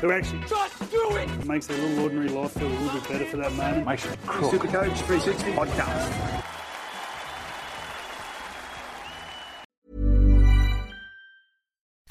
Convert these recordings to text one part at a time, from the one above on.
who actually just do it, it makes their little ordinary life feel a little bit better for that moment. Makes it Supercoach 360 podcast.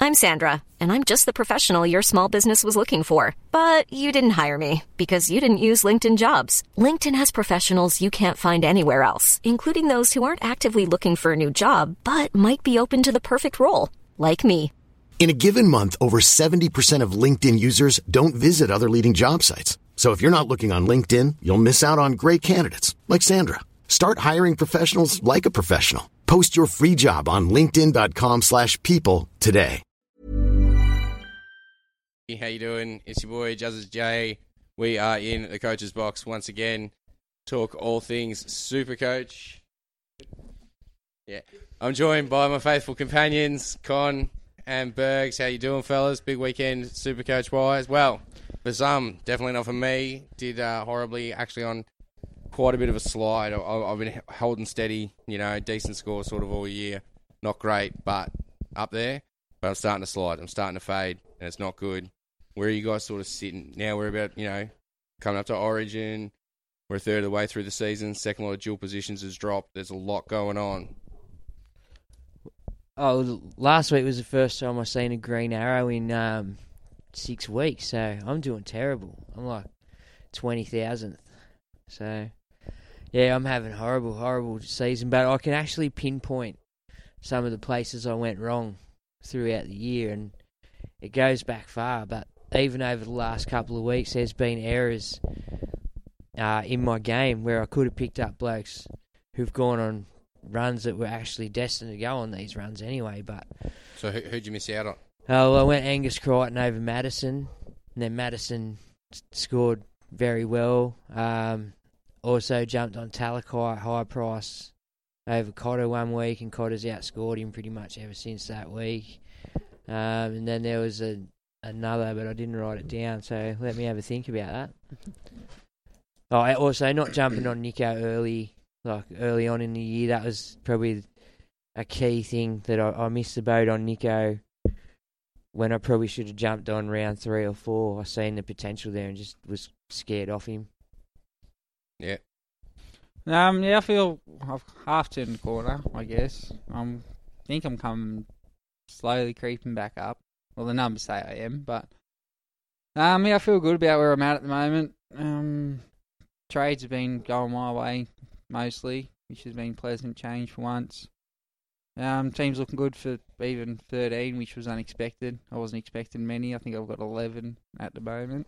I'm Sandra, and I'm just the professional your small business was looking for. But you didn't hire me because you didn't use LinkedIn jobs. LinkedIn has professionals you can't find anywhere else, including those who aren't actively looking for a new job but might be open to the perfect role, like me. In a given month, over 70% of LinkedIn users don't visit other leading job sites. So if you're not looking on LinkedIn, you'll miss out on great candidates like Sandra. Start hiring professionals like a professional. Post your free job on linkedin.com/people today. Hey, how you doing? It's your boy Juzzes J. We are in the coach's box once again. Talk all things Super Coach. Yeah, I'm joined by my faithful companions Con and Bergs. How you doing, fellas? Big weekend Super Coach wise. Well, for some, definitely not for me. Did uh, horribly actually on quite a bit of a slide. I, I've been holding steady, you know, decent score sort of all year. Not great, but up there. But I'm starting to slide. I'm starting to fade, and it's not good. Where are you guys sort of sitting now? We're about, you know, coming up to Origin. We're a third of the way through the season. Second lot of dual positions has dropped. There's a lot going on. Oh, last week was the first time I seen a green arrow in um, six weeks, so I'm doing terrible. I'm like twenty thousandth. So yeah, I'm having horrible, horrible season. But I can actually pinpoint some of the places I went wrong throughout the year, and it goes back far. But even over the last couple of weeks, there's been errors uh, in my game where I could have picked up blokes who've gone on runs that were actually destined to go on these runs anyway. But So who, who'd you miss out on? oh, well, I went Angus Crichton over Madison, and then Madison s- scored very well. Um, also jumped on Talakai at high price over Cotter one week, and Cotter's outscored him pretty much ever since that week. Um, and then there was a another, but I didn't write it down, so let me have a think about that. Oh, also not jumping on Nico early, like early on in the year. That was probably a key thing that I, I missed the boat on Nico when I probably should have jumped on round three or four. I seen the potential there and just was scared off him. Yeah. Um, yeah, I feel I've half turned the corner. I guess I um, think I'm coming slowly creeping back up. Well, the numbers say I am, but um, yeah, I feel good about where I'm at at the moment. Um, trades have been going my way mostly, which has been pleasant change for once. Um, team's looking good for even 13, which was unexpected. I wasn't expecting many. I think I've got 11 at the moment.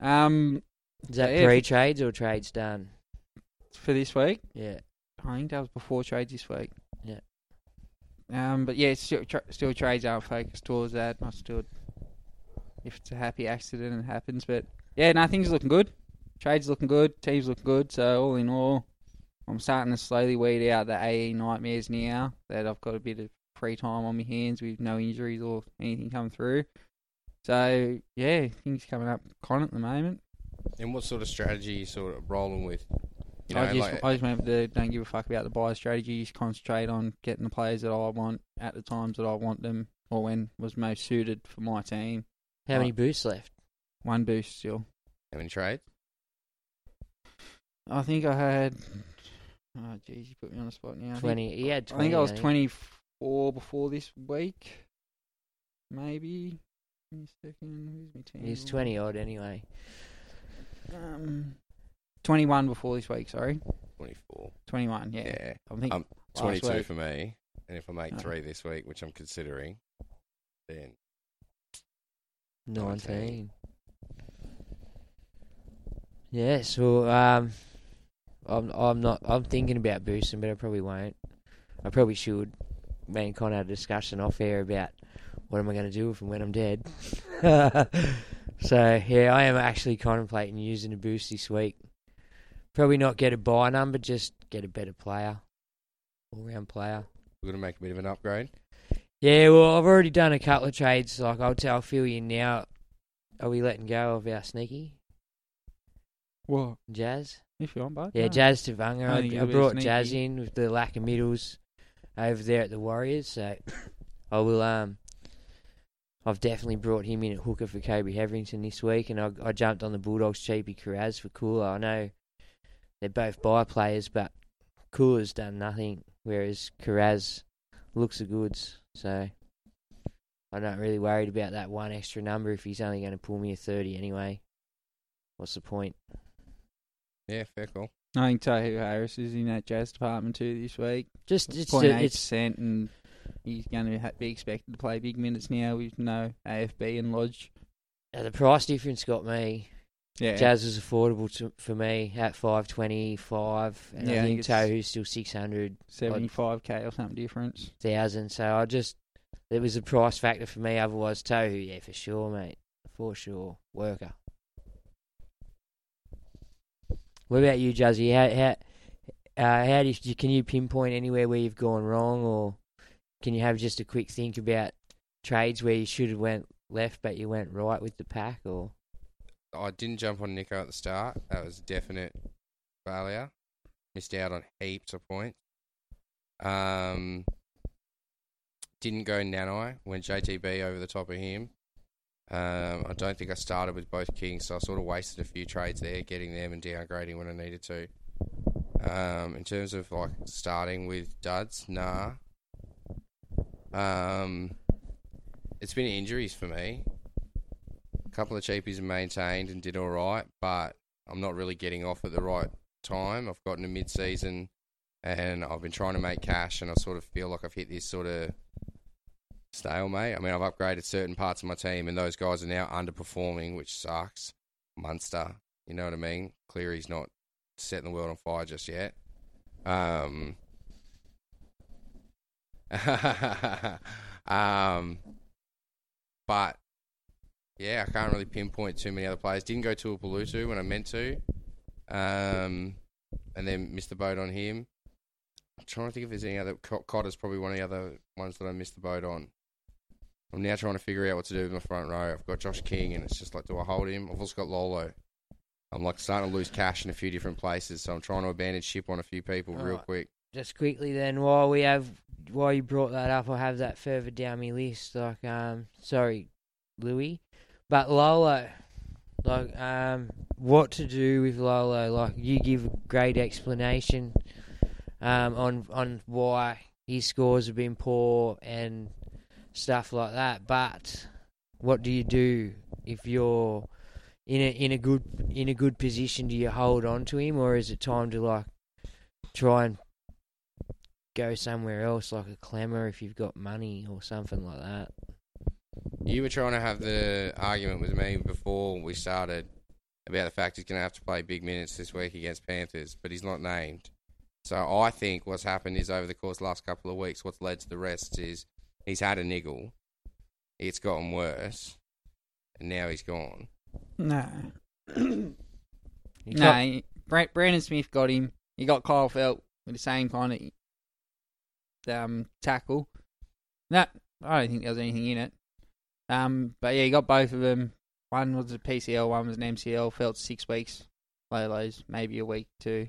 Um, Is that Yeah, pre trades or trades done? for this week, Yeah. I think that was before trades this week. Yeah. Um, but yeah, still, tra- still trades aren't focused towards that. Not still, if it's a happy accident, it happens. But yeah, no, things are looking good. Trades looking good. Teams looking good. So all in all, I'm starting to slowly weed out the AE nightmares now. That I've got a bit of free time on my hands with no injuries or anything come through. So yeah, things coming up con at the moment. And what sort of strategy are you sort of rolling with? You know, I just like, I just went with the don't give a fuck about the buy strategy. Just concentrate on getting the players that I want at the times that I want them, or when was most suited for my team. How many Right. boosts left? One boost still. how many trades? I think I had. Oh jeez, you put me on the spot now. I think- 20. He had twenty. I think I was twenty four before this week. Maybe. Give me a second. Who's my team? He's 20 odd anyway. Um, twenty one before this week. Sorry, 24. twenty one. Yeah. Yeah. I think Um, 22 week. for me. And if I make Oh. three this week, which I'm considering, then 19. Yeah, so um, I'm I'm not I'm thinking about boosting, but I probably won't. I probably should. Me and Connor had a discussion off air about what am I going to do with him when I'm dead. so yeah, I am actually contemplating using a boost this week. Probably not get a buy number, just get a better player, all round player. We're going to make a bit of an upgrade. Yeah, well, I've already done a couple of trades. Like I'll tell, I'll fill you now. Are we letting go of our sneaky What? Jazz? If you want, bud. Yeah, no. Jazz Tevaga. I I, I it'll be brought. Jazz in with the lack of middles over there at the Warriors, so I will. Um, I've definitely brought him in at hooker for Kobe Hetherington this week, and I, I jumped on the Bulldogs cheapy Kiraz for Cooler. I know they're both buy players, but Cooler's done nothing, whereas Kiraz looks the goods. So I'm not really worried about that one extra number if he's only going to pull me a thirty anyway. What's the point? Yeah, fair call. I think Tohu Harris is in that Jazz department too this week. Just it's Point eight it's percent, and he's going to be expected to play big minutes now with no AFB and Lodge. the price difference got me. Yeah, Jazz was affordable to, for me at five twenty five, and Yeah, I I think think Tohu's still six hundred seventy-five k or something difference. thousand. So I just it was a price factor for me. Otherwise, Tohu, yeah, for sure, mate, for sure, worker. What about you, Jazzy? How how uh, how do you, can you pinpoint anywhere where you've gone wrong, or can you have just a quick think about trades where you should have went left but you went right with the pack, or I didn't jump on Nico at the start. That was a definite failure. Missed out on heaps of points. Um, didn't go Nanai. Went JTB over the top of him. Um, I don't think I started with both kings, so I sort of wasted a few trades there, getting them and downgrading when I needed to. Um, in terms of like starting with duds, nah. Um, it's been injuries for me. A couple of cheapies maintained and did all right, but I'm not really getting off at the right time. I've gotten a mid-season, and I've been trying to make cash, and I sort of feel like I've hit this sort of stalemate. I mean, I've upgraded certain parts of my team, and those guys are now underperforming, which sucks. Munster, you know what I mean? Cleary's not setting the world on fire just yet. Um, um, but yeah, I can't really pinpoint too many other players. Didn't go to a Palutu when I meant to, um, and then missed the boat on him. I'm trying to think if there's any other. Co- Cotter's probably one of the other ones that I missed the boat on. I'm now trying to figure out what to do with my front row. I've got Josh King, and it's just like, do I hold him? I've also got Lolo. I'm like starting to lose cash in a few different places, so I'm trying to abandon ship on a few people real Alright. quick. just quickly then while we have while you brought that up i have that further down my list like um sorry louis but lolo like um what to do with lolo like you give a great explanation um on on why his scores have been poor and stuff like that but what do you do if you're in a in a good in a good position do you hold on to him or is it time to like try and go somewhere else, like a Klemmer, if you've got money or something like that. You were trying to have the argument with me before we started about the fact he's going to have to play big minutes this week against Panthers, but he's not named. So I think what's happened is over the course of the last couple of weeks, what's led to the rest is he's had a niggle, it's gotten worse, and now he's gone. No, no. got- Brandon Smith got him. He got Kyle Feldt with the same kind of um, tackle. No, I don't think there was anything in it. Um, but yeah, he got both of them. One was a PCL, one was an MCL. Feldt six weeks. Lolos, maybe a week too.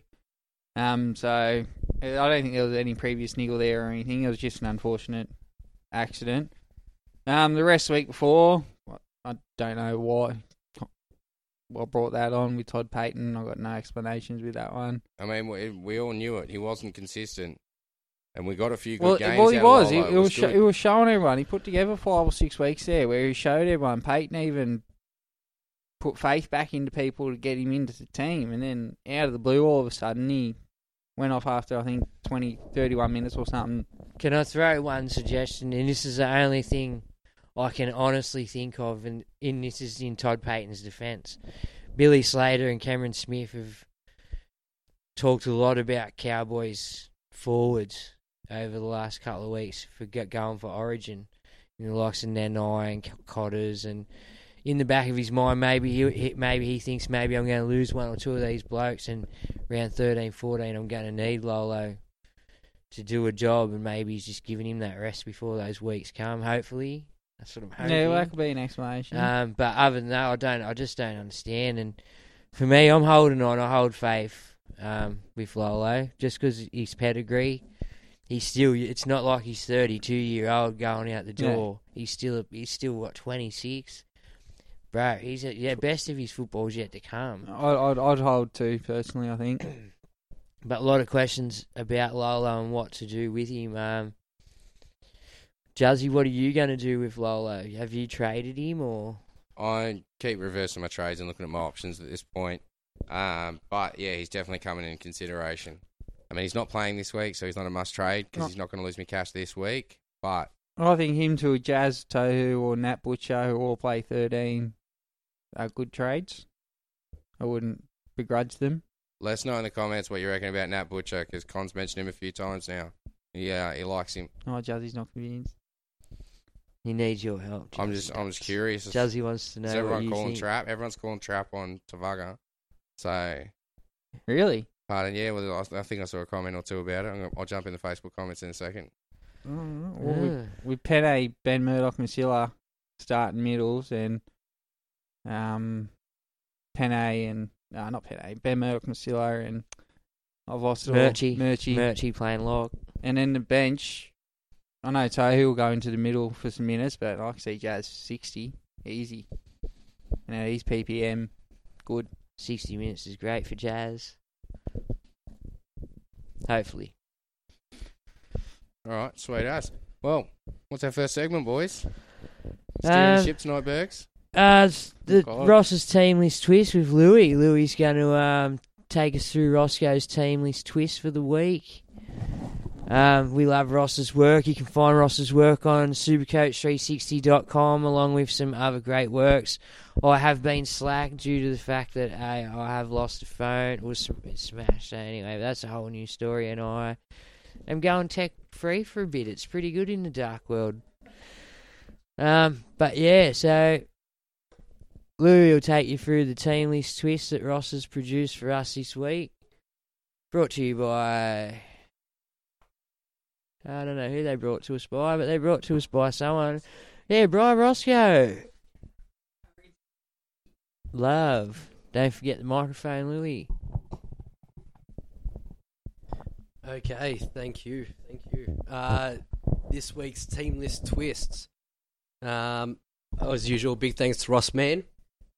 Um, so I don't think there was any previous niggle there or anything. It was just an unfortunate accident. Um, the rest of the week before, I don't know why. What brought that on with Todd Payten? I got no explanations with that one. I mean, we, we all knew it. He wasn't consistent, and we got a few good Well, games. well, he was. He, It was. Sho- good. he was showing everyone. He put together five or six weeks there where he showed everyone. Payten even put faith back into people to get him into the team, and then out of the blue, all of a sudden, he went off after I think 20, 31 minutes or something. Can I throw one suggestion? And this is the only thing I can honestly think of, and in this is in Todd Payten's defence. Billy Slater and Cameron Smith have talked a lot about Cowboys forwards over the last couple of weeks for go- going for Origin. You know, likes of Nanai and Cotters, and in the back of his mind, maybe he, he maybe he thinks maybe I'm going to lose one or two of these blokes, and round 13, 14, I'm going to need Lolo to do a job, and maybe he's just giving him that rest before those weeks come. Hopefully, that's what I'm hoping. Yeah, well, that could be an explanation. Um, but other than that, I don't. I just don't understand. And for me, I'm holding on. I hold faith um, with Lolo just because his pedigree. He's still. It's not like he's 32 year old going out the Yeah. door. He's still. He's still what 26. Bro, he's at, yeah. Best of his football's yet to come. I'd, I'd, I'd hold two personally. I think. But a lot of questions about Lolo and what to do with him. Um, Juzzy, what are you going to do with Lolo? Have you traded him or? I keep reversing my trades and looking at my options at this point. Um, but yeah, he's definitely coming in consideration. I mean, he's not playing this week, so he's not a must trade because No. he's not going to lose me cash this week. But I think him to a Jazz Tohu or Nat Butcher who all play 13 are good trades. I wouldn't begrudge them. Let us know in the comments what you reckon about Nat Butcher because Con's mentioned him a few times now. Yeah, he likes him. Oh, Jazzy's not convinced. He needs your help. I'm just, I'm just curious. Juzzy wants to know Is what everyone you calling think. trap? Everyone's calling trap on Tevaga. So, Really? pardon, yeah. Well, I I think I saw a comment or two about it. I'm gonna, I'll jump in the Facebook comments in a second. Mm, Well, with, Ah. with Penne, Ben Murdoch, Masila starting middles and um, Penne and uh, not Penne, Ben Murdoch, Masila and I've lost it all. Murchie. Murchie. Murchie playing lock. And then the bench, I know Tohu will go into the middle for some minutes, but I can see Jazz 60, easy. You know, he's PPM, good. 60 minutes is great for Jazz. Hopefully. All right, sweet ass. Well, what's our first segment, boys? Steering the Um, ship tonight, Bergs. Uh, the God. Ross's team list twist with Louis. Louis going to um, take us through Roscoe's team list twist for the week. Um, we love Ross's work. You can find Ross's work on supercoach360.com along with some other great works. I have been slack due to the fact that I, I have lost a phone. It was smashed. So anyway, that's a whole new story. And I am going tech free for a bit. It's pretty good in the dark world. Um, but yeah, so Louis will take you through the team list twist that Ross has produced for us this week. Brought to you by. I don't know who they brought to us by, but they brought to us by someone. Yeah, Brian Roscoe. Love. Don't forget the microphone, Louis. Okay, thank you, thank you. Uh, this week's team list twists. Um, as usual, big thanks to Ross Mann.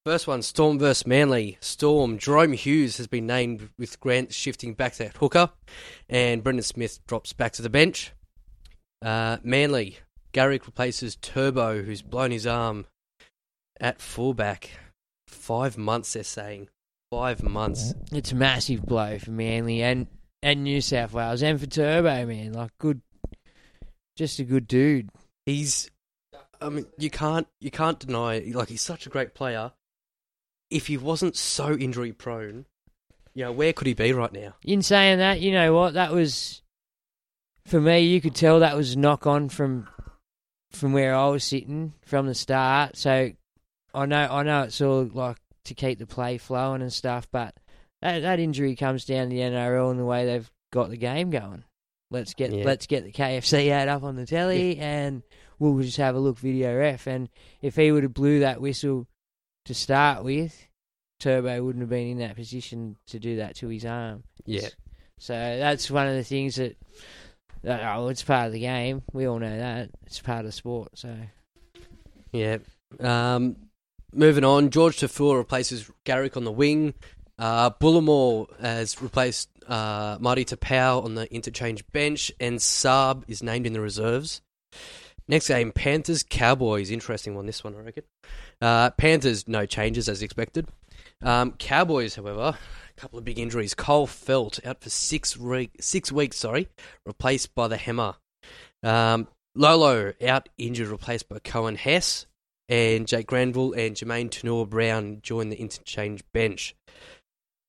First one, Storm versus Manly. Storm, Jahrome Hughes has been named with Grant shifting back to hooker, and Brandon Smith drops back to the bench. Uh, Manly, Garrick replaces Turbo, who's blown his arm at fullback. Five months, they're saying. Five months. It's a massive blow for Manly and, and New South Wales and for Turbo, man. Like, good. Just a good dude. he's I mean you can't you can't deny like he's such a great player. If he wasn't so injury prone, you know, where could he be right now? In saying that, you know what? That was for me. You could tell that was knock on from from where I was sitting from the start. So I know I know it's all like to keep the play flowing and stuff, but that that injury comes down to the NRL and the way they've got the game going. Let's get Yeah. let's get the KFC ad up on the telly and we'll just have a look video ref. And if he would have blew that whistle to start with, Turbo wouldn't have been in that position to do that to his arm. Yeah. So that's one of the things that, that oh, it's part of the game. We all know that it's part of the sport. So Yeah. Um, moving on, George Tafua replaces Garrick on the wing. Uh, Bullimore has replaced uh, Marty Taupau on the interchange bench, and Saab is named in the reserves. Next game, Panthers Cowboys. Interesting one, this one, I reckon. Uh, Panthers, no changes as expected. Um, Cowboys, however, a couple of big injuries. Kyle Feldt out for six, re- six weeks, sorry, replaced by the Hammer. Um, Lolo out injured, replaced by Coen Hess. and Jake Granville and Jamayne Taunoa Brown join the interchange bench.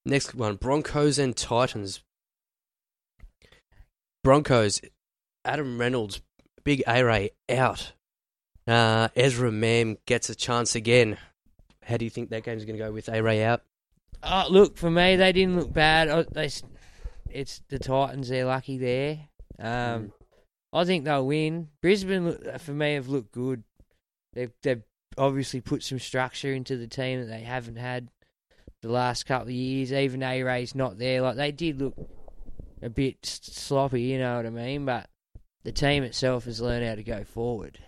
Next one Broncos and Titans. Broncos, Adam Reynolds, big A Ray out. Uh, Ezra Mam gets a chance again. How do you think that game's going to go with A Ray out? Oh, look for me, they didn't look bad. Oh, they, it's the Titans. They're lucky there. Um, I think they'll win. Brisbane, for me, have looked good. They've they've obviously put some structure into the team that they haven't had the last couple of years. Even A Ray's not there. Like they did look a bit sloppy, you know what I mean. But the team itself has learned how to go forward,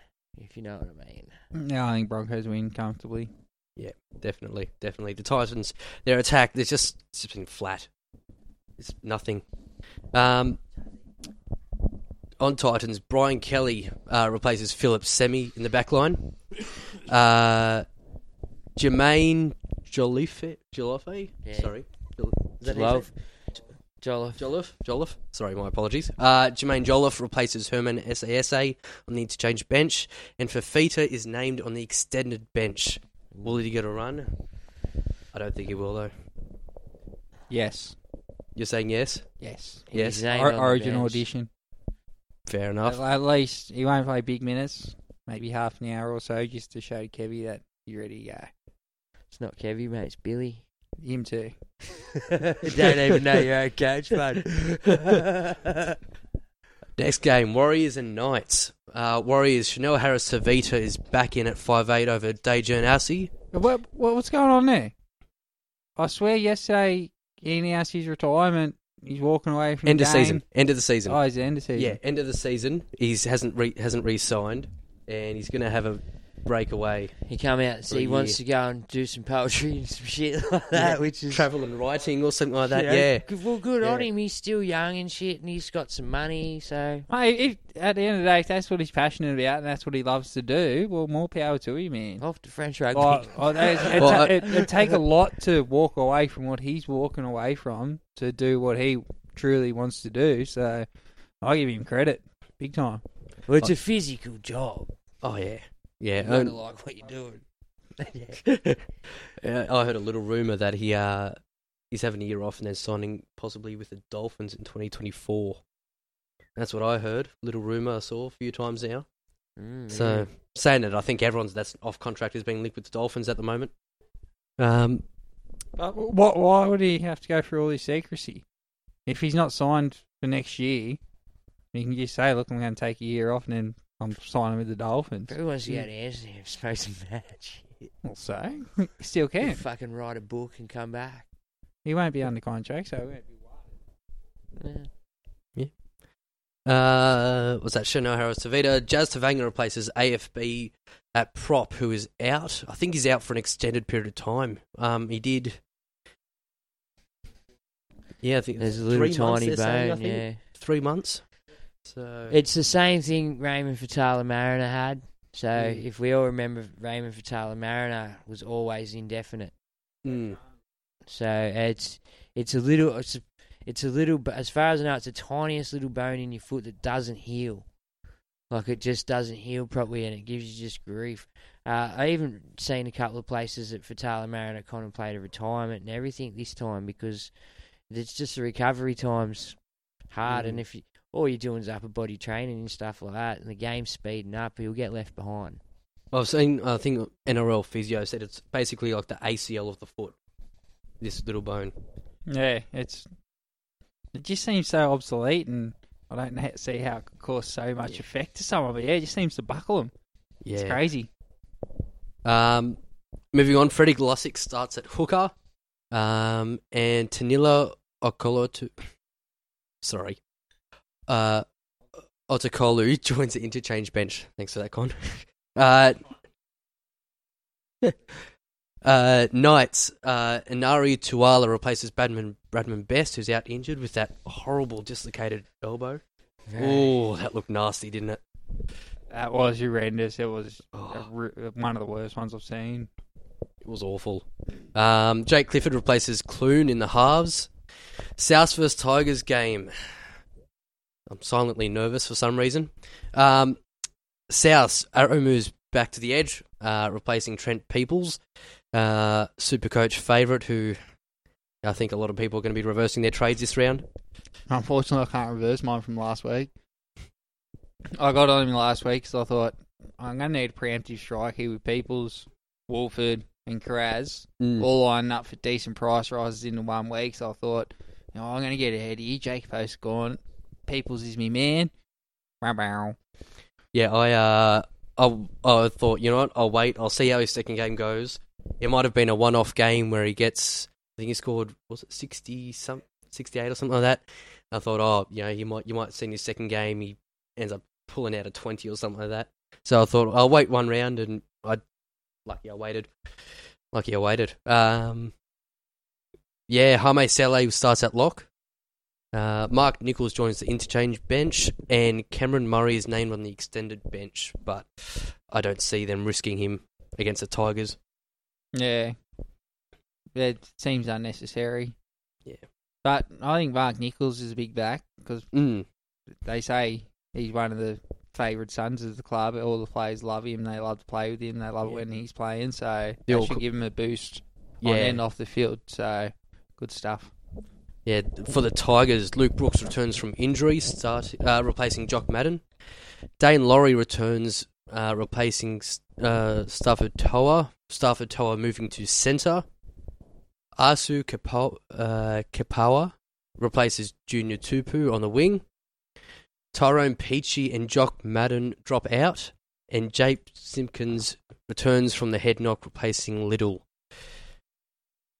if you know what I mean. Yeah, I think Broncos win comfortably. Yeah, definitely, definitely. The Titans, their attack, they're just it's just been flat. It's nothing. Um, on Titans, Brian Kelly uh, replaces Phillip Sami in the back line. Uh, Jermaine Joliffe, Joliffe? Yeah. Sorry. Jol- is Jolliffe. Jolliffe? Jolliffe? Sorry, my apologies. Uh, Jermaine Jolliffe replaces Herman SASA on the interchange bench, and Fifita is named on the extended bench. Will he get a run? I don't think he will, though. Yes. You're saying yes? Yes. Yes. He's named Or, origin audition. Fair enough. at least he won't play big minutes, maybe half an hour or so, just to show Kevy that you're ready to go. It's not Kevy, mate. It's Billy. Him too. Don't even know your own coach, bud. Next game, Warriors and Knights. Uh, Warriors, Chanel Harris Tavita is back in at 5'8 over Dejan Assi. What, what what's going on there? I swear, yesterday he announced his retirement. He's walking away from End the of game. season. End of the season. Oh, he's the end of season. Yeah, end of the season. He hasn't re- hasn't re-signed, and he's going to have a breakaway. He come out and said For a he wants year. to go and do some poetry and some shit like that, Yeah, which is travel and writing or something like that. you know, Yeah, good- Well, good on him. He's still young and shit, and he's got some money. So Mate, if, at the end of the day, if that's what he's passionate about and that's what he loves to do, well, more power to him, man. off to French rugby. Oh, oh, there's- it, Well, ta- it, it'd take a lot to walk away from what he's walking away from to do what he truly wants to do. So I give him credit, big time. well, it's a physical job. Oh yeah, yeah. You gotta um, like what you're doing. Yeah, I heard a little rumor that he uh he's having a year off and then signing possibly with the Dolphins in 2024. That's what I heard. Little rumor I saw a few times now. Mm, So saying that, I think everyone's that's off contract is being linked with the Dolphins at the moment. Um, But what? Why would he have to go through all this secrecy? If he's not signed for next year, he can just say, "Look, I'm going to take a year off, and then I'm signing with the Dolphins." If everyone's to go to Amsterdam, suppose to match. Well, so he still You can. fucking write a book and come back. He won't be under contract, so he won't be worried. Yeah. uh, was that Chanel Harris Tavita? Jazz Tevaga replaces AFB at prop, who is out. I think he's out for an extended period of time. Um, he did. Yeah, I think There's a little three months, tiny they're saying, I bone. think. Yeah. three months. So It's the same thing Raymond Faitala Mariner had. So Mm. if we all remember, Raymond Faitala Mariner was always indefinite. Mm. So it's it's a little it's a, it's a little as far as I know, it's the tiniest little bone in your foot that doesn't heal. Like it just doesn't heal properly, and it gives you just grief. Uh, I even seen a couple of places that Faitala Mariner contemplated retirement and everything this time because it's just the recovery times hard, and Mm. if you, all you're doing is upper body training and stuff like that, and the game's speeding up, you'll get left behind. I've seen. I think NRL physio said it's basically like the ACL of the foot. This little bone. Yeah, it's it just seems so obsolete, and I don't see how it could cause so much Yeah. effect to someone. But yeah, it just seems to buckle them. Yeah. It's crazy. Um, moving on, Freddie Lussick starts at hooker, um, and Tanila Okolotu, sorry, uh, Otokolu joins the interchange bench. Thanks for that, Con. Uh, uh, Knights, uh, Enari Tuala replaces Bradman, Bradman Best, who's out injured with that horrible dislocated elbow. Oh, that looked nasty, didn't it? That was horrendous. It was a Oh. one of the worst ones I've seen. It was awful. Um, Jake Clifford replaces Clune in the halves. South vs Tigers game. I'm silently nervous for some reason. Um, South Aramu's back to the edge, uh, replacing Trent Peoples, uh, Supercoach favourite, who I think a lot of people are going to be reversing their trades this round. Unfortunately, I can't reverse mine from last week. I got on him last week because I thought I'm going to need a preemptive strike here with Peoples, Wolford, and Kiraz Mm. all lined up for decent price rises into one week. So I thought, you know, I'm going to get ahead here. Jake Post gone. Peoples is me man. Yeah, I uh, I, I thought you know what, I'll wait. I'll see how his second game goes. It might have been a one-off game where he gets. I think he scored was it sixty some sixty eight or something like that. I thought, oh, you know, you might you might see in his second game he ends up pulling out a twenty or something like that. So I thought I'll wait one round, and I lucky I waited. Lucky I waited. Um, yeah, Jaime Sele starts at lock. Uh, Mark Nicholls joins the interchange bench, and Cameron Murray is named on the extended bench, but I don't see them risking him against the Tigers. Yeah. It seems unnecessary. Yeah. But I think Mark Nicholls is a big back because Mm. they say he's one of the favourite sons of the club. All the players love him. They love to play with him. They love it Yeah. when he's playing. So They should give him a boost Yeah. on and off the field. So good stuff. Yeah, for the Tigers, Luke Brooks returns from injury, start uh, replacing Jock Madden. Dane Laurie returns, uh, replacing uh, Starford To'a. Starford To'a moving to centre. Asu Kapo- uh, Kepaoa replaces Junior Tupu on the wing. Tyrone Peachey and Jock Madden drop out, and Jake Simpkins returns from the head knock, replacing Little.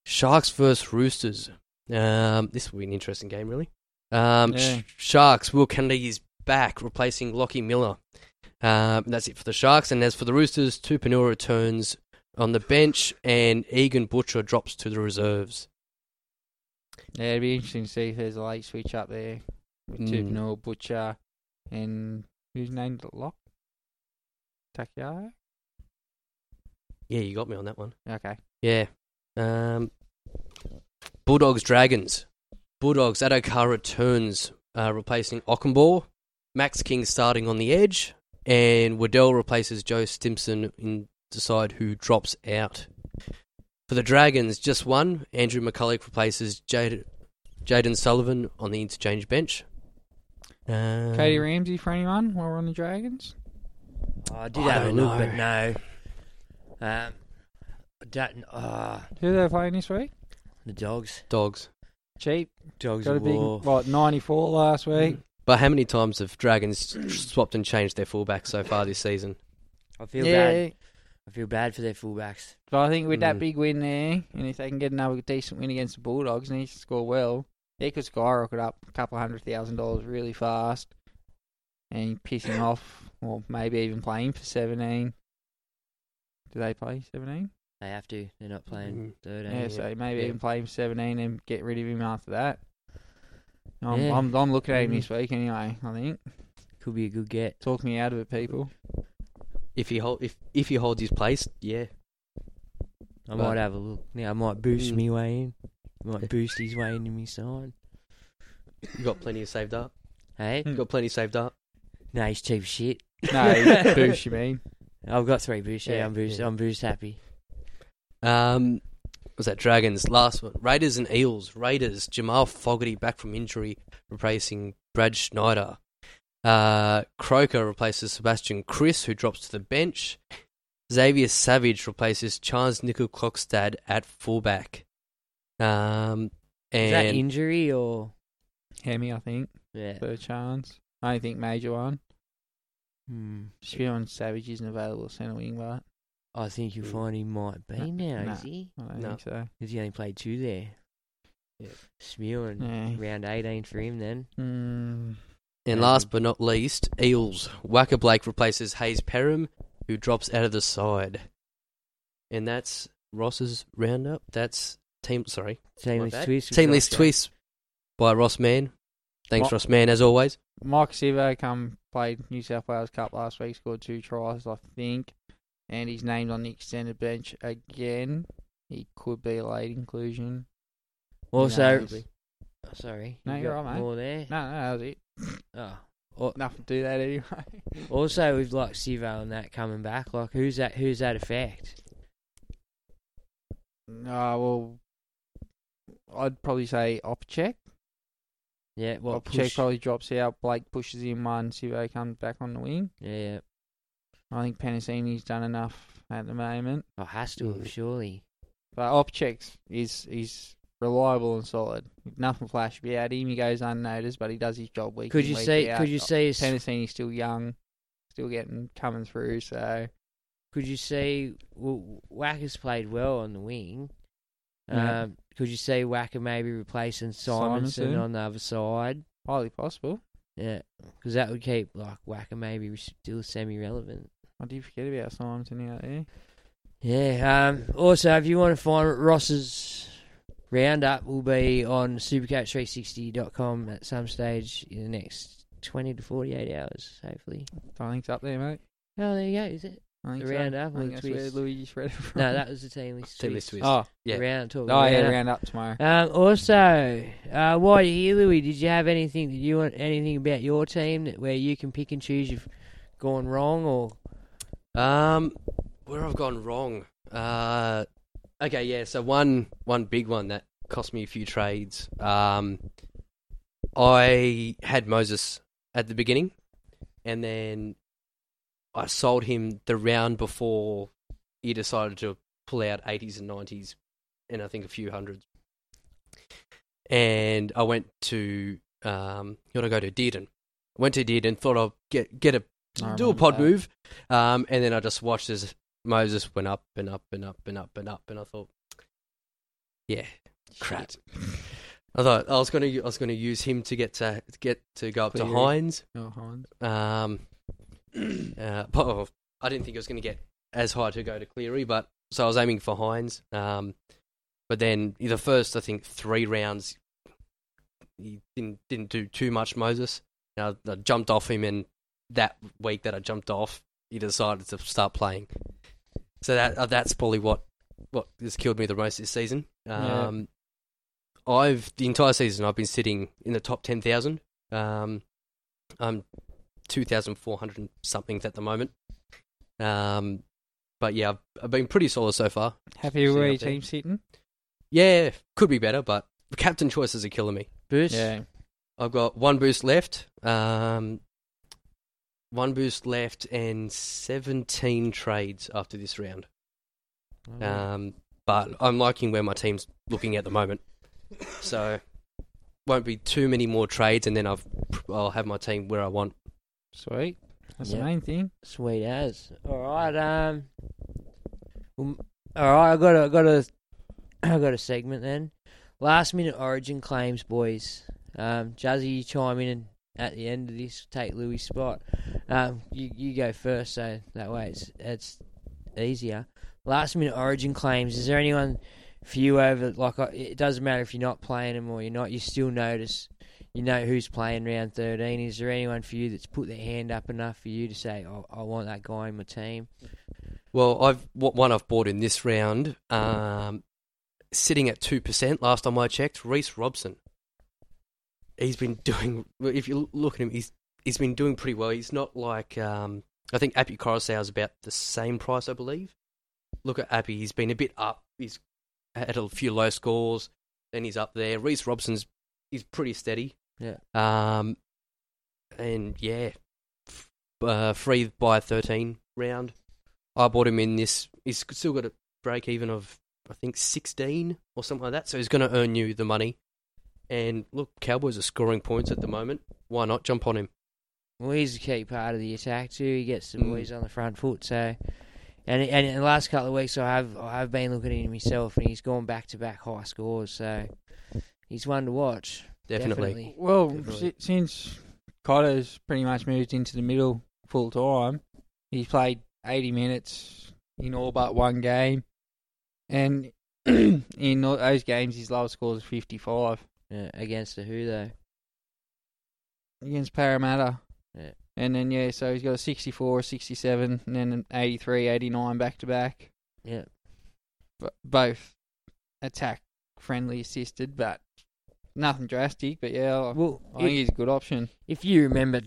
Sharks versus Roosters. Um, this will be an interesting game, really. Um, Yeah. Sh- Sharks. Will Kennedy is back, replacing Lockie Miller. Um, that's it for the Sharks. And as for the Roosters, Tupouniua returns on the bench, and Egan Butcher drops to the reserves. Yeah, it'd be interesting to see if there's a late switch up there with Mm. Tupouniua, Butcher, and who's named lock? Takiaro? Yeah, you got me on that one. Okay. Yeah. Um, Bulldogs Dragons. Bulldogs Addo-Carr returns, uh, replacing Okunbor. Max King starting on the edge, and Waddell replaces Joe Stimson in decide who drops out. For the Dragons, just one. Andrew McCullough replaces Jade, Jayden Sullivan on the interchange bench. Um, Cody Ramsey for anyone while we're on the Dragons? Oh, I did I have a don't look, but know. no. Um, I don't. Ah, Who are they playing this week? The dogs. Dogs. Cheap. Dogs Got a of big, war. what, 94 last week? But how many times have Dragons swapped and changed their fullbacks so far this season? I feel yeah. bad. I feel bad for their fullbacks. But I think with that Mm. big win there, and if they can get another decent win against the Bulldogs and he score well, he could skyrocket up a couple of hundred thousand dollars really fast and piss him off, or maybe even playing for 17. Do they play 17? They have to. They're not playing Mm. third. Yeah, so maybe Yeah. even play him 17 and get rid of him after that. I'm, Yeah. I'm, I'm looking at him this week anyway, I think. could be a good get. Talk me out of it, people. If he hold, if if he holds his place, yeah. I But- might have a look. Yeah, I might boost Mm. me way in. Might boost his way into me side. You got plenty saved up. Hey, You got plenty saved up. no, he's cheap shit. No, boost, you mean? I've got three boosts. Yeah, Yeah, I'm boost. yeah. I'm boost happy. Um, was that Dragons? Last one. Raiders and Eels. Raiders. Jamal Fogarty back from injury, replacing Brad Schneider. Uh, Croker replaces Sebastian Kris, who drops to the bench. Xavier Savage replaces Charnze Nicoll Klokstad at fullback. Um, Is that injury or Hemi, I think, yeah? for chance. I don't think major one. Hmm. Spion Savage isn't available centre wing, but I think you'll find he might be No, now. no. Is he? I don't No. think so. Because he only played two there. Yeah. Spewing Yeah. round 18 for him then. Mm, And Yeah. last but not least, Eels. Waqa Blake replaces Hayes Perham, who drops out of the side. And that's Ross's roundup. That's team. Sorry, Team My list bad. twist. team list twist by Ross Mann. Thanks, Ma- Ross Mann, as always. Maika Sivo come played New South Wales Cup last week, scored two tries, I think, and he's named on the extended bench again. He could be a late inclusion. Also, knows? oh, sorry. No, you you're right, mate. More there. No, no, that was it. Oh, Or, Nothing to do that anyway. also, with like Sivo and that coming back, like who's that? Who's that affect? Uh, well, I'd probably say Opacic. Yeah, well, Opacic push. probably drops out. Blake pushes in one. Sivo comes back on the wing. Yeah, yeah. I think Penisini's done enough at the moment. Oh, has to have, surely. But Opacic is is reliable and solid. Nothing flashy about him. He goes unnoticed, but he does his job week Could in, you week say? out. Could you say? his- Penisini's still young, still getting coming through. So Could you say well, Waqa's played well on the wing? Yeah. Um, could you say Waqa maybe replacing Simonsson, Simonsson. on the other side? highly possible. Yeah, because that would keep like Waqa maybe still semi-relevant. I did forget about Simonsson out there. Yeah. Um, also, if you want to find Ross's roundup, will be on supercoach360.com at some stage in the next 20 to 48 hours, hopefully. I think it's up there, mate. Oh, there you go. Is it? I think The so. roundup I think the that's where? Louis just read it from. No, that was the team list. Team list twist. twist. Oh, Yeah. The round talk. oh yeah, roundup. round up tomorrow. Um, also, uh, while you're here, Louis, did you have anything that you want anything about your team that where you can pick and choose you've gone wrong or Um, where I've gone wrong. Uh, okay, yeah. So one one big one that cost me a few trades. Um, I had Moses at the beginning, and then I sold him the round before he decided to pull out eighties and nineties, and I think a few hundreds. And I went to um, you want to go to Dearden. Went to Dearden, thought I'll get get a I do a pod that. move, um, and then I just watched as Moses went up and up and up and up and up, and I thought, yeah, crap. I thought I was gonna I was gonna use him to get to get to go up to Hynes. Oh, Hynes. Um, uh, but, oh, I didn't think it was going to get as high to go to Cleary, but so I was aiming for Hynes. Um, but then the first, I think, three rounds, he didn't didn't do too much. Moses, I, I jumped off him, and that week that I jumped off, he decided to start playing. So that uh, that's probably what what has killed me the most this season. Yeah. Um, I've the entire season I've been sitting in the top ten thousand. Um, I'm two thousand four hundred something at the moment. Um, but yeah, I've, I've been pretty solid so far. Happy with where your there. sitting? Yeah, could be better, but captain choices are killing me. boost? Yeah. I've got one boost left. Um, one boost left and seventeen trades after this round. Oh, Um, but I'm liking where my team's looking at the moment. So won't be too many more trades, and then I've I'll have my team where I want. Sweet. That's Yep. the main thing. Sweet as. All right. Um. all right. I got a I got a I got a segment then. Last minute Origin claims, boys. Um, Juzzy, you chime in and at the end of this, take Louis' spot. Um, you you go first, so that way it's it's easier. Last minute Origin claims. Is there anyone for you over like uh, it doesn't matter if you're not playing them or you're not, you still notice you know who's playing round 13. Is there anyone for you that's put their hand up enough for you to say, oh, I want that guy in my team? Well, I've one I've bought in this round, um, sitting at two percent. Last time I checked, Reece Robson. He's been doing. If you look at him, he's he's been doing pretty well. He's not like um, I think Api Koroisau is about the same price, I believe. Look at Api; he's been a bit up. He's had a few low scores, then he's up there. Reece Robson's he's pretty steady. Yeah. Um, and yeah, f- uh, free by thirteen round. I bought him in this. He's still got a break even of I think sixteen or something like that. So he's going to earn you the money. And look, Cowboys are scoring points at the moment. Why not jump on him? Well, he's a key part of the attack too. He gets the Mm. boys on the front foot. So, and and in the last couple of weeks, I have I have been looking at him myself, and he's gone back to back high scores. So, he's one to watch. Definitely. Well, Definitely. since Cotter's pretty much moved into the middle full time, he's played 80 minutes in all but one game. And in those games, his lowest score is 55 Yeah, against the who though? against Parramatta. Yeah. And then, yeah, so he's got a 64, 67, and then an 83, 89 back to back. Yeah, But both attack friendly assisted, but nothing drastic. But yeah, I, well, I think if, he's a good option. if you remember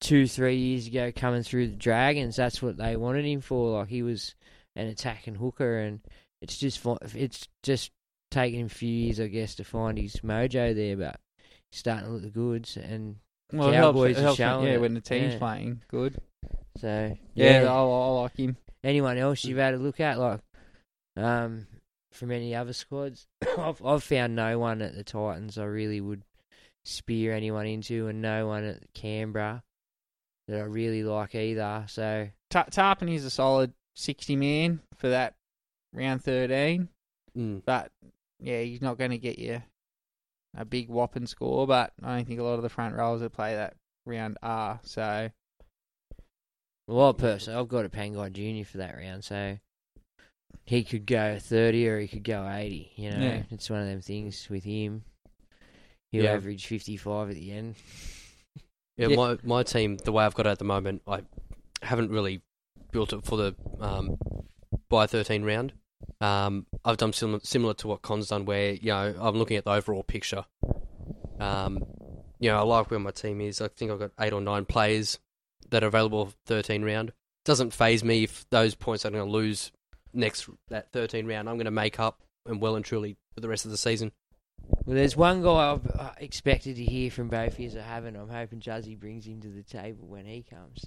two, three years ago coming through the Dragons. That's what they wanted him for. Like he was an attacking hooker, and it's just it's just taken him a few years, I guess, to find his mojo there. But he's starting to look the goods, and Well, it helps, Cowboys it are helps when- showing yeah, it. when the team's Yeah. playing good. So Yeah, yeah, I, I like him. anyone else you've had a look at, like um, from any other squads? I've I've found no one at the Titans I really would spear anyone into, and no one at Canberra that I really like either. So Ta- Tarpon is a solid 60 man for that round 13, Mm. but yeah, he's not going to get you a big whopping score. But I don't think a lot of the front rows that play that round are. So well, personally, I've got a Pangai Junior for that round, so he could go thirty or he could go eighty. You know, Yeah. it's one of them things with him. He'll Yeah. average fifty-five at the end. Yeah, Yeah. my my team, the way I've got it at the moment, I haven't really built it for the um, by thirteen round. Um, I've done similar similar to what Con's done, where you know I'm looking at the overall picture. Um, you know, I like where my team is. I think I've got eight or nine players that are available for thirteen round. Doesn't phase me if those points I'm going to lose next that thirteen round. I'm going to make up and well and truly for the rest of the season. Well, there's one guy I've uh, expected to hear from both you. I haven't. I'm hoping Juzzy brings him to the table when he comes.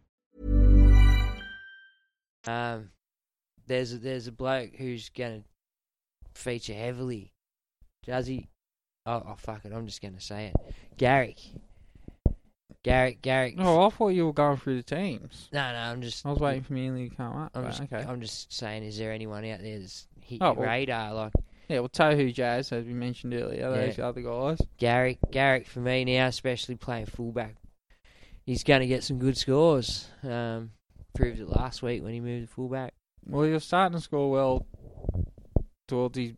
Um, there's a, there's a bloke who's going to feature heavily. Jazzy, oh, oh fuck it, I'm just going to say it. Garrick. Garrick, Garrick. Oh, I thought you were going through the teams. No, no, I'm just. I was waiting for Manly to come up. I'm just, okay. I'm just saying, is there anyone out there that's hit Oh, well- radar? Like Yeah, well, Tohu Jazz, as we mentioned earlier, those Yeah. other guys. Garrick, Garrick for me now, especially playing fullback. He's going to get some good scores. Um, proved it last week when he moved to fullback. Well, he was starting to score well towards his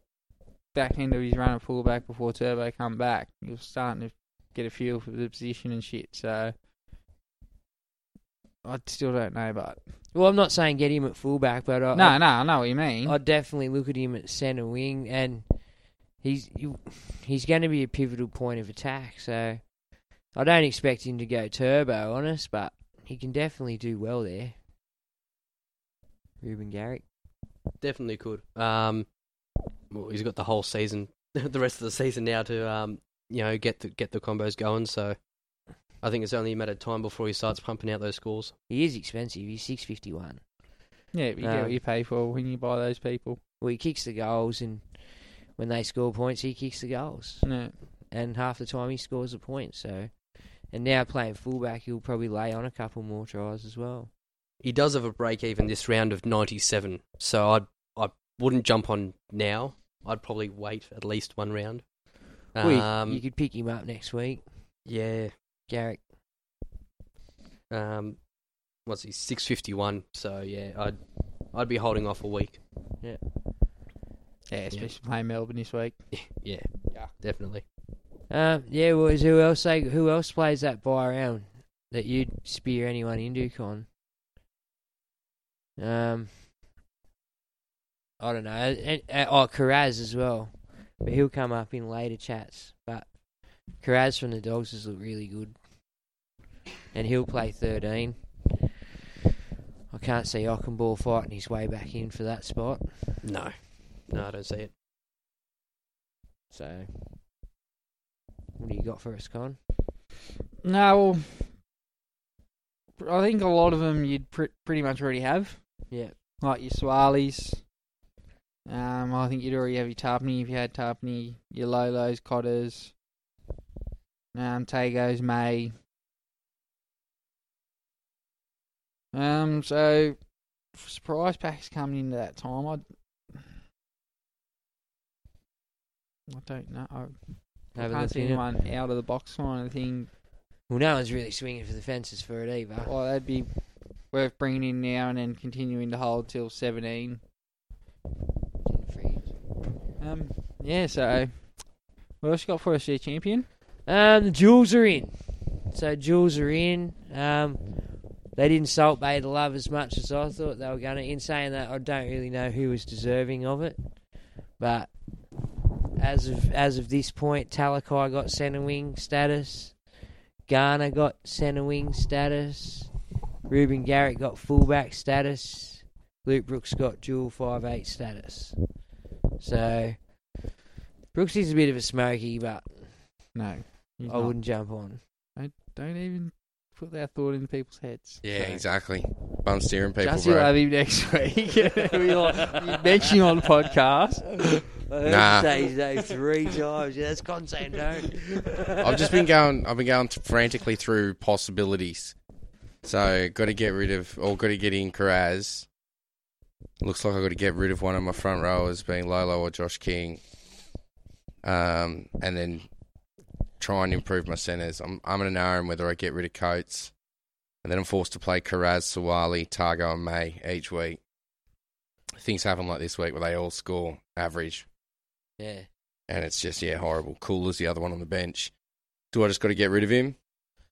back end of his run at fullback before Turbo come back. He was starting to get a feel for the position and shit. So I still don't know, but Well, I'm not saying get him at fullback, but I, no, I, no, I know what you mean. I'd definitely look at him at centre wing, and he's he- he's going to be a pivotal point of attack. So I don't expect him to go turbo, honest, but he can definitely do well there. Reuben Garrick. Definitely could. Um, well, he's got the whole season, the rest of the season now to um, you know, get the get the combos going. So I think it's only a matter of time before he starts pumping out those scores. He is expensive. He's six fifty one. yeah, but you get Um, what you pay for when you buy those people. Well, he kicks the goals, and when they score points, he kicks the goals. Yeah. And half the time, he scores a point. So, and now playing fullback, he'll probably lay on a couple more tries as well. He does have a break even this round of ninety seven. So I I wouldn't jump on now. I'd probably wait at least one round. Well, you- Um, you could pick him up next week, yeah. Garrick. Um, what's he? Six fifty one. So yeah, I'd I'd be holding off a week. Yeah. Yeah, especially playing Melbourne this week. Yeah, yeah, definitely. Um, yeah, well, is who else? Say, who else plays that buy round that you'd spear anyone into, Con? Um, I don't know. And, and, oh, Kiraz as well, but he'll come up in later chats. But Kiraz from the Dogs has looked really good, and he'll play thirteen. I can't see Okunbor fighting his way back in for that spot. No, no, I don't see it. So What do you got for us, Con? No, well, I think a lot of them you'd pr- pretty much already have. Yeah. Like your Swalis. Um, I think you'd already have your Tarpany if you had Tarpany, your Lolos, Cotters, um, Tagos, May. Um, so surprise packs coming into that time. I, I don't know. I, I Have can't see anyone out of the box kind of thing. Well, no one's really swinging for the fences for it either. Well, that'd be worth bringing in now and then continuing to hold till 17. Um, yeah, so what else you got for us here, champion? Um, the jewels are in. So jewels are in. Um, they didn't salt bay the love as much as I thought they were going to. In saying that, I don't really know who was deserving of it, but as of as of this point, Talakai got centre wing status. Garner got centre wing status. Reuben Garrick got fullback status. Luke Brooks got dual five eight status. So Brooks is a bit of a smoky, but No, I not. wouldn't jump on. Don't, don't even put that thought in people's heads. Yeah, exactly. Bum steering people, Just you'll bro. have him next week. we like, you mention him on the podcast. I heard Nah. you say his name three times. Yeah, that's con saying don't. I've just been going. I've been going frantically through possibilities. So got to get rid of, or got to get in Kiraz. Looks like I got to get rid of one of my front rowers, being Lolo or Josh King. Um, and then try and improve my centres. I'm I'm in an arm whether I get rid of Coates, and then I'm forced to play Kiraz, Suaalii, Tago, and May each week. Things happen like this week where they all score average Yeah. and it's just yeah horrible. Cool as the other one on the bench. Do I just got to get rid of him?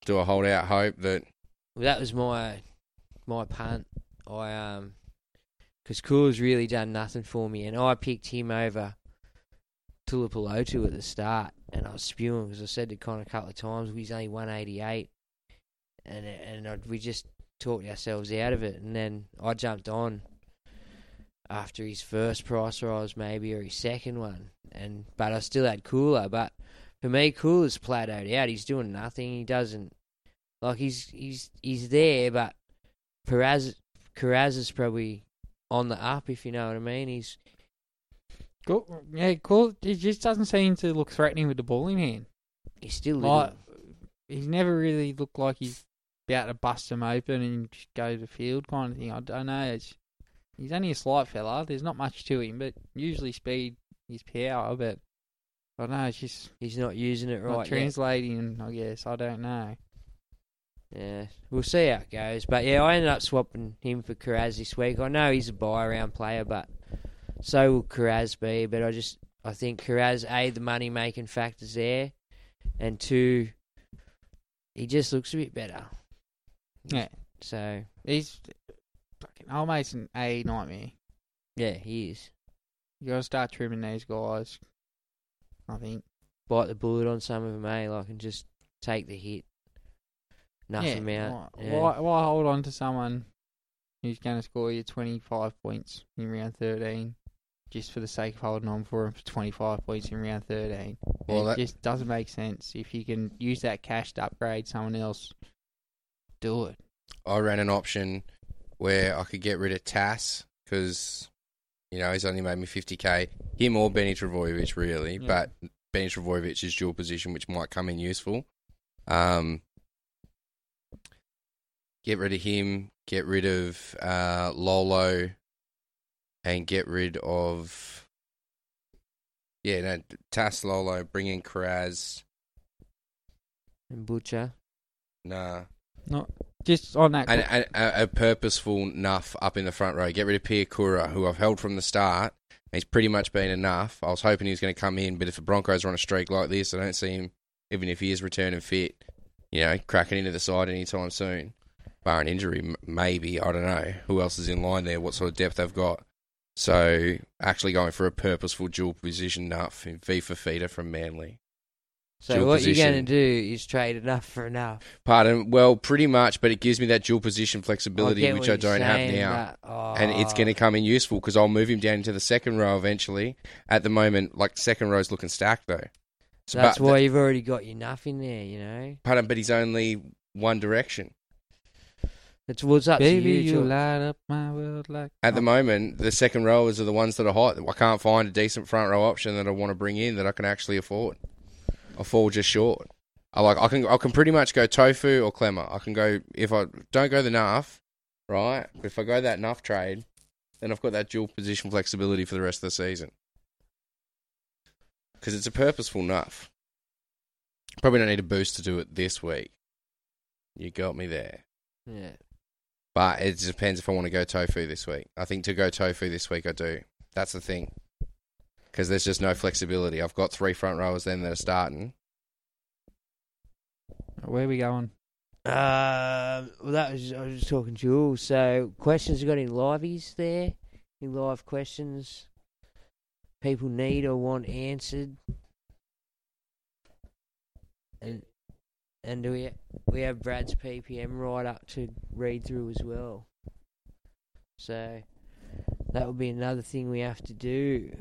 Do I hold out hope that Well, that was my my punt. I um, because Cool's really done nothing for me, and I picked him over Tulipalotu at the start, and I was spewing because I said to Con a couple of times he's only one eighty eight, and and I, we just talked ourselves out of it, and then I jumped on after his first price rise maybe or his second one, and but I still had Koula, but for me Cool Koula's plateaued out. He's doing nothing. He doesn't like he's he's he's there, but Kiraz is probably on the up, if you know what I mean. He's Cool. Yeah, cool. He just doesn't seem to look threatening with the ball in hand. he's still Like, he's never really looked like he's about to bust him open and just go to the field kind of thing. I don't know. It's, he's only a slight fella. There's not much to him, but usually speed is power. But I don't know. It's just he's not using it not right yet. translating. I guess I don't know. Yeah, we'll see how it goes. But yeah, I ended up swapping him for Kiraz this week. I know he's a buy around player, but so will Kiraz be. But I just I think Kiraz a the money making factors there, and two, he just looks a bit better. Yeah. So He's fucking old mate's an A nightmare. yeah, he is. You got to start trimming these guys. I think. Bite the bullet on some of them, eh? Like and just take the hit. Nuff yeah, him out. Why, Yeah. why, why hold on to someone who's going to score you 25 points in round 13 just for the sake of holding on for him for 25 points in round 13? Well, it that- just doesn't make sense. If you can use that cash to upgrade someone else, do it. I ran an option where I could get rid of Tass because you know he's only made me 50k. Him or Benny Trbojevic really, Yeah. but Benny Trbojevic is dual position, which might come in useful. Um, get rid of him. Get rid of uh, Lolo, and get rid of yeah, no Tass Lolo. Bring in Kiraz. And Butcher. Nah. Not just on that. and, and a, a purposeful nuff up in the front row. Get rid of Pierre Kura, who I've held from the start. He's pretty much been enough. I was hoping he was going to come in, but if the Broncos are on a streak like this, I don't see him, even if he is returning fit, you know, cracking into the side anytime soon. Bar an injury, maybe. I don't know. Who else is in line there? What sort of depth they've got? So, actually going for a purposeful dual position enough in for feeder from Manly. So Dual what you're going to do is trade enough for enough. Pardon. Well, pretty much, but it gives me that dual position flexibility, which I don't have now. oh. And it's going to oh. come in useful because I'll move him down into the second row eventually. At the moment, like second row's looking stacked though. So, That's why you've already got your nuff in there, you know. Pardon, but he's only one direction. It's what's up Baby, to you. you to- light up my world like. At the moment, the second rowers are the ones that are hot. I can't find a decent front row option that I want to bring in that I can actually afford. I fall just short. I like I can I can pretty much go tofu or Klemmer. I can go if I don't go the nuff, right? If I go that nuff trade, then I've got that dual position flexibility for the rest of the season. Because it's a purposeful nuff. Probably don't need a boost to do it this week. You got me there. Yeah. But it depends if I want to go tofu this week. I think to go tofu this week, I do. That's the thing. Because there's just no flexibility. I've got three front rowers then that are starting. Where are we going? Uh, well, that was I was just talking to you. all. So, questions you got any liveys there? Any live questions people need or want answered? And and do we we have Brad's PPM right up to read through as well. So that would be another thing we have to do.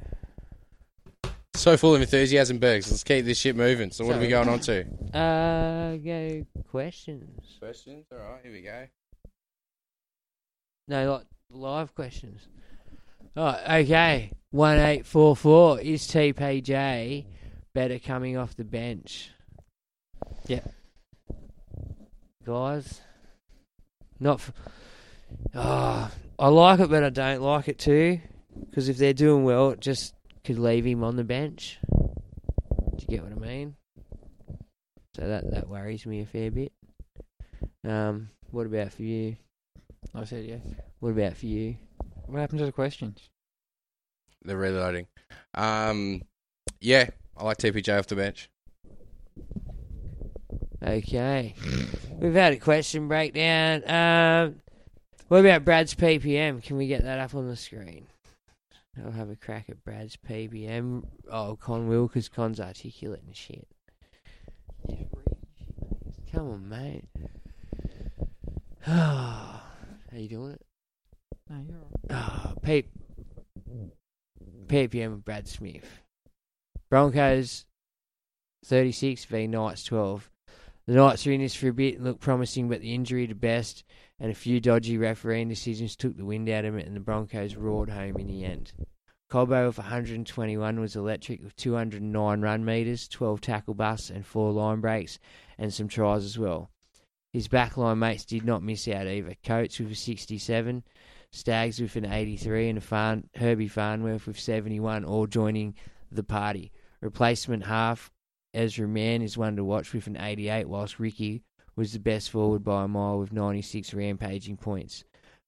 So full of enthusiasm, Bergs. Let's keep this shit moving. So, what are we going on to? Uh, go questions. Questions? All right, here we go. No, like live questions. Oh, okay. One eight four four is TPJ better coming off the bench? Yeah. Guys, not. F- oh, I like it, but I don't like it too. Because if they're doing well, it just could leave him on the bench. Do you get what I mean? So that that worries me a fair bit. Um, what about for you? I said yes. What about for you? What happened to the questions? They're reloading. Um, yeah, I like TPJ off the bench. Okay. We've had a question breakdown. Um, what about Brad's PPM? Can we get that up on the screen? I'll have a crack at Brad's PPM. Oh, Con will, because Con's articulate and shit. Just read shit. Come on, mate. How are you doing it? No, you're all Oh, P- PPM of Brad Smith. Broncos 36 v Knights 12. The Knights are in this for a bit and look promising, but the injury to Best and a few dodgy refereeing decisions took the wind out of it, and the Broncos roared home in the end. Cobbo with 121 was electric with 209 run meters, 12 tackle busts, and four line breaks, and some tries as well. His backline mates did not miss out either. Coates with a 67, Stags with an 83, and Farn, Herbie Farnworth with 71, all joining the party. Replacement half Ezra Mann is one to watch with an 88, whilst Ricky was the best forward by a mile with 96 rampaging points.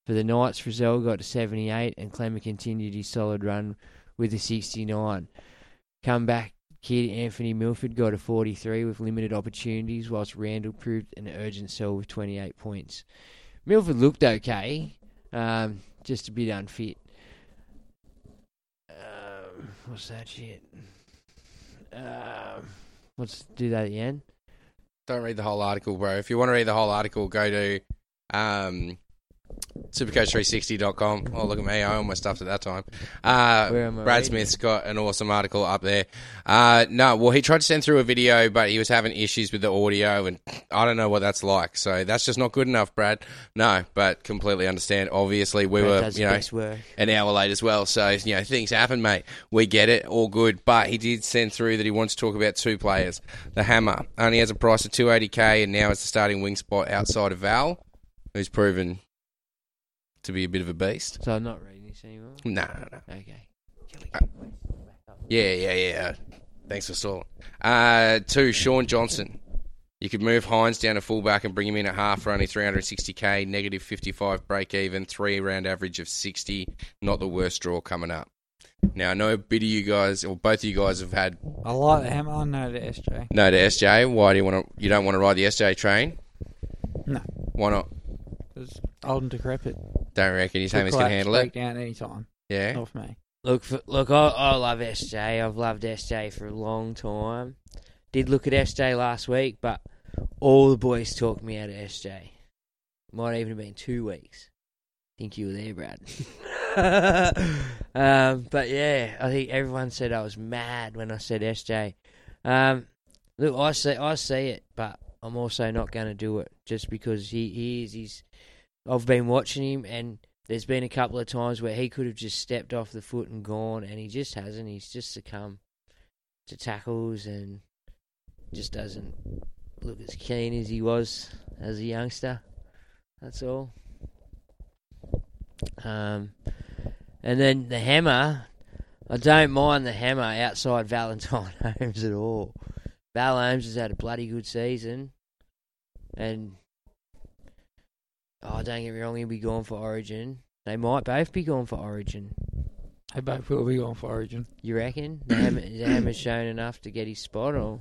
For the Knights, Frizell got to 78, and Klemmer continued his solid run with a 69. Comeback kid Anthony Milford got a 43 with limited opportunities, whilst Randall proved an urgent sell with 28 points. Milford looked okay, um, just a bit unfit. Um, what's that shit? Um, let's do that again. Don't read the whole article, bro. If you want to read the whole article, go to um, supercoach360.com. Oh, look at me. I almost stuffed at that time. Uh, Where am I Brad Smith's got an awesome article up there. Uh, no, well, he tried to send through a video, but he was having issues with the audio, and I don't know what that's like. So that's just not good enough, Brad. No, but completely understand. Obviously, we Brad were, you know, an hour late as well. So, you know, things happen, mate. We get it, all good. But he did send through that he wants to talk about two players. The Hammer only has a price of 280k and now it's the starting wing spot outside of Val, who's proven to be a bit of a beast. So I'm not reading this anymore. No, no, no. Okay. Yeah, yeah, yeah. Thanks for stalling. Uh, two, Shaun Johnson. You could move Hynes down to fullback and bring him in at half for only 360k, negative 55 break even, three round average of 60. Not the worst draw coming up. Now I know a bit of you guys, or both of you guys, have had I like the hammer. know the SJ. no the SJ. Why do you want to? You don't want to ride the SJ train? No. Why not? It's old and decrepit. Don't reckon his Could Hammers can collapse, handle it. down any time. Yeah. Off me. Look, for, look, I, I love SJ. I've loved SJ for a long time. Did look at SJ last week, but all the boys talked me out of SJ. Might even have been two weeks. Think you were there, Brad. um, but yeah, I think everyone said I was mad when I said SJ. Um, look, I see, I see it, but I'm also not going to do it just because he, he is. He's. I've been watching him, and there's been a couple of times where he could have just stepped off the foot and gone, and he just hasn't. He's just succumbed to tackles and just doesn't look as keen as he was as a youngster. That's all. Um, and then the hammer. I don't mind the hammer outside Valentine Holmes at all. Val Holmes has had a bloody good season, and oh, don't get me wrong, he'll be going for Origin. They might both be going for Origin. They both will be going for Origin. You reckon the hammer, the hammer's shown enough to get his spot, or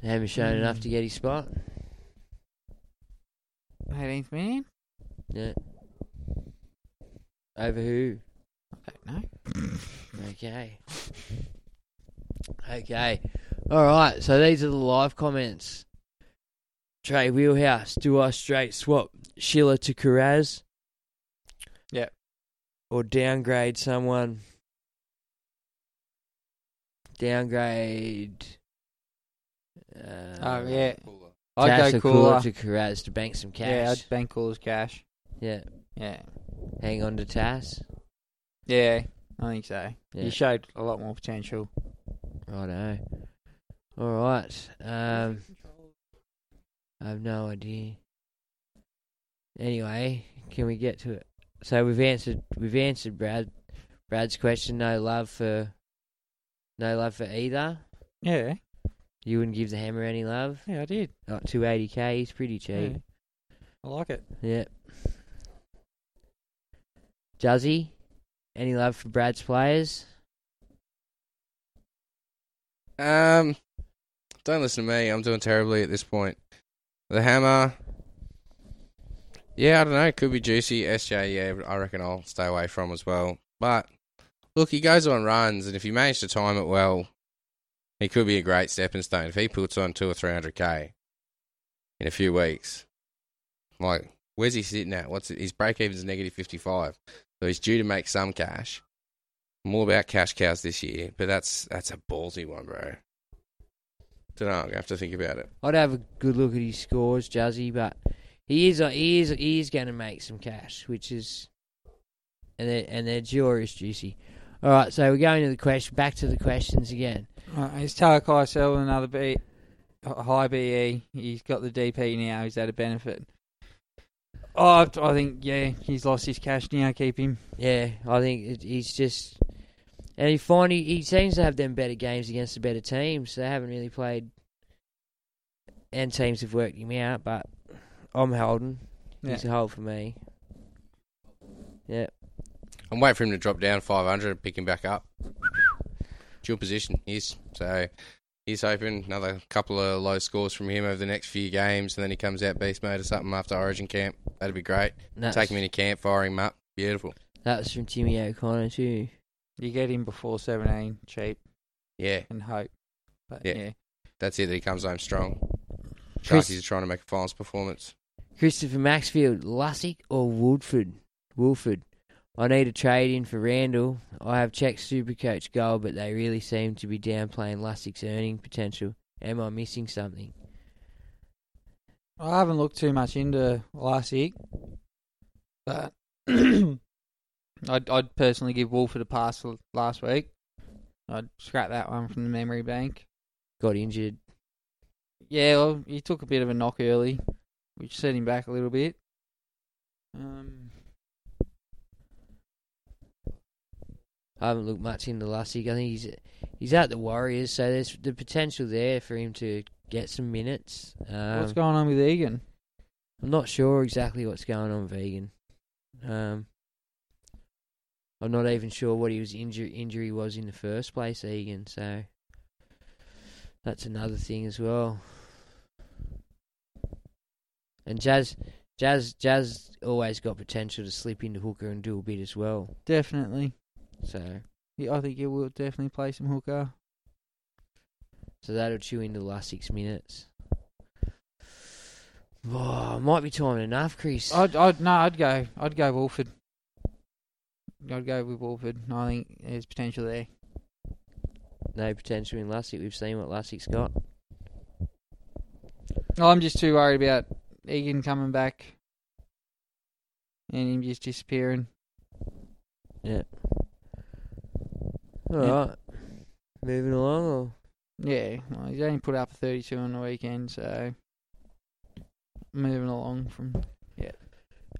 the hammer's shown mm. enough to get his spot? 18th man? Yeah. Over who? I don't know. Okay. Okay. All right. So these are the live comments. Trey Wheelhouse. Do I straight swap Schiller to Kiraz? Yep. Or downgrade someone? Downgrade. Uh, Oh, yeah. I'd go Koula. to Kiraz to bank some cash. Yeah, I'd bank cash. Yeah. Yeah. Hang on to Tass. Yeah, I think so. Yeah. He showed a lot more potential. Righto. All right. Um, I have no idea. Anyway, can we get to it? So we've answered. We've answered Brad. Brad's question. No love for. No love for either. Yeah. You wouldn't give the hammer any love. Yeah, I did. Oh, 280k. He's pretty cheap. Yeah. I like it. Yep. Juzzy, any love for Brad's players? Um, don't listen to me. I'm doing terribly at this point. The hammer. Yeah, I don't know. It Could be juicy. SJ, yeah, I reckon I'll stay away from as well. But look, he goes on runs, and if he managed to time it well, he could be a great stepping stone. If he puts on two or three hundred k in a few weeks, like where's he sitting at? What's it? his break even's negative fifty five, so he's due to make some cash. More about cash cows this year, but that's that's a ballsy one, bro. Don't know. I'm gonna have to think about it. I'd have a good look at his scores, Jazzy, but he is he is he is going to make some cash, which is and their and their jaw is juicy. All right, so we're going to the question. Back to the questions again. Uh, is Talakai selling another B, a high BE? He's got the DP now. Is that a benefit? Oh, I think yeah, he's lost his cash now. Keep him. Yeah, I think it, he's just and he find he, he seems to have them better games against the better teams. They haven't really played, and teams have worked him out. But I'm holding. He's Yeah. a hold for me. Yeah. I'm waiting for him to drop down 500 and pick him back up. Dual position, yes. So he's hoping another couple of low scores from him over the next few games, and then he comes out beast mode or something after Origin camp. That'd be great. That's- Take him into camp, fire him up. Beautiful. That was from Jimmy O'Connor too. You get him before seventeen, cheap, Yeah, and hope. But Yeah. yeah, that's it. That he comes home strong. Chris- Sharkies are trying to make a finals performance. Christopher Maxfield, Lussick or Woodford? Woolford. I need a trade in for Randall. I have checked Supercoach goal, but they really seem to be downplaying Lussick's earning potential. Am I missing something? I haven't looked too much into Lussick, but I'd, I'd personally give Wolford a pass last week. I'd scrap that one from the memory bank. Got injured. Yeah, well, he took a bit of a knock early, which set him back a little bit. Um, I haven't looked much into Lussick. I think he's he's at the Warriors, so there's the potential there for him to get some minutes. Um, what's going on with Egan? I'm not sure exactly what's going on with Egan. Um, I'm not even sure what his injury injury was in the first place, Egan. So that's another thing as well. And Jazz, Jazz, Jazz always got potential to slip into hooker and do a bit as well. Definitely. So, Yeah, I think he will definitely play some hooker. so that'll chew into the last six minutes. Oh, might be time enough, Chris. I'd, I'd no, I'd go, I'd go Wolford. I'd go with Wolford. I think there's potential there. no potential in Lussick. We've seen what Lussick's got. I'm just too worried about Egan coming back and him just disappearing. Yeah. All Yeah. right. Moving along, or Yeah, well, he's only put up 32 on the weekend, so moving along from.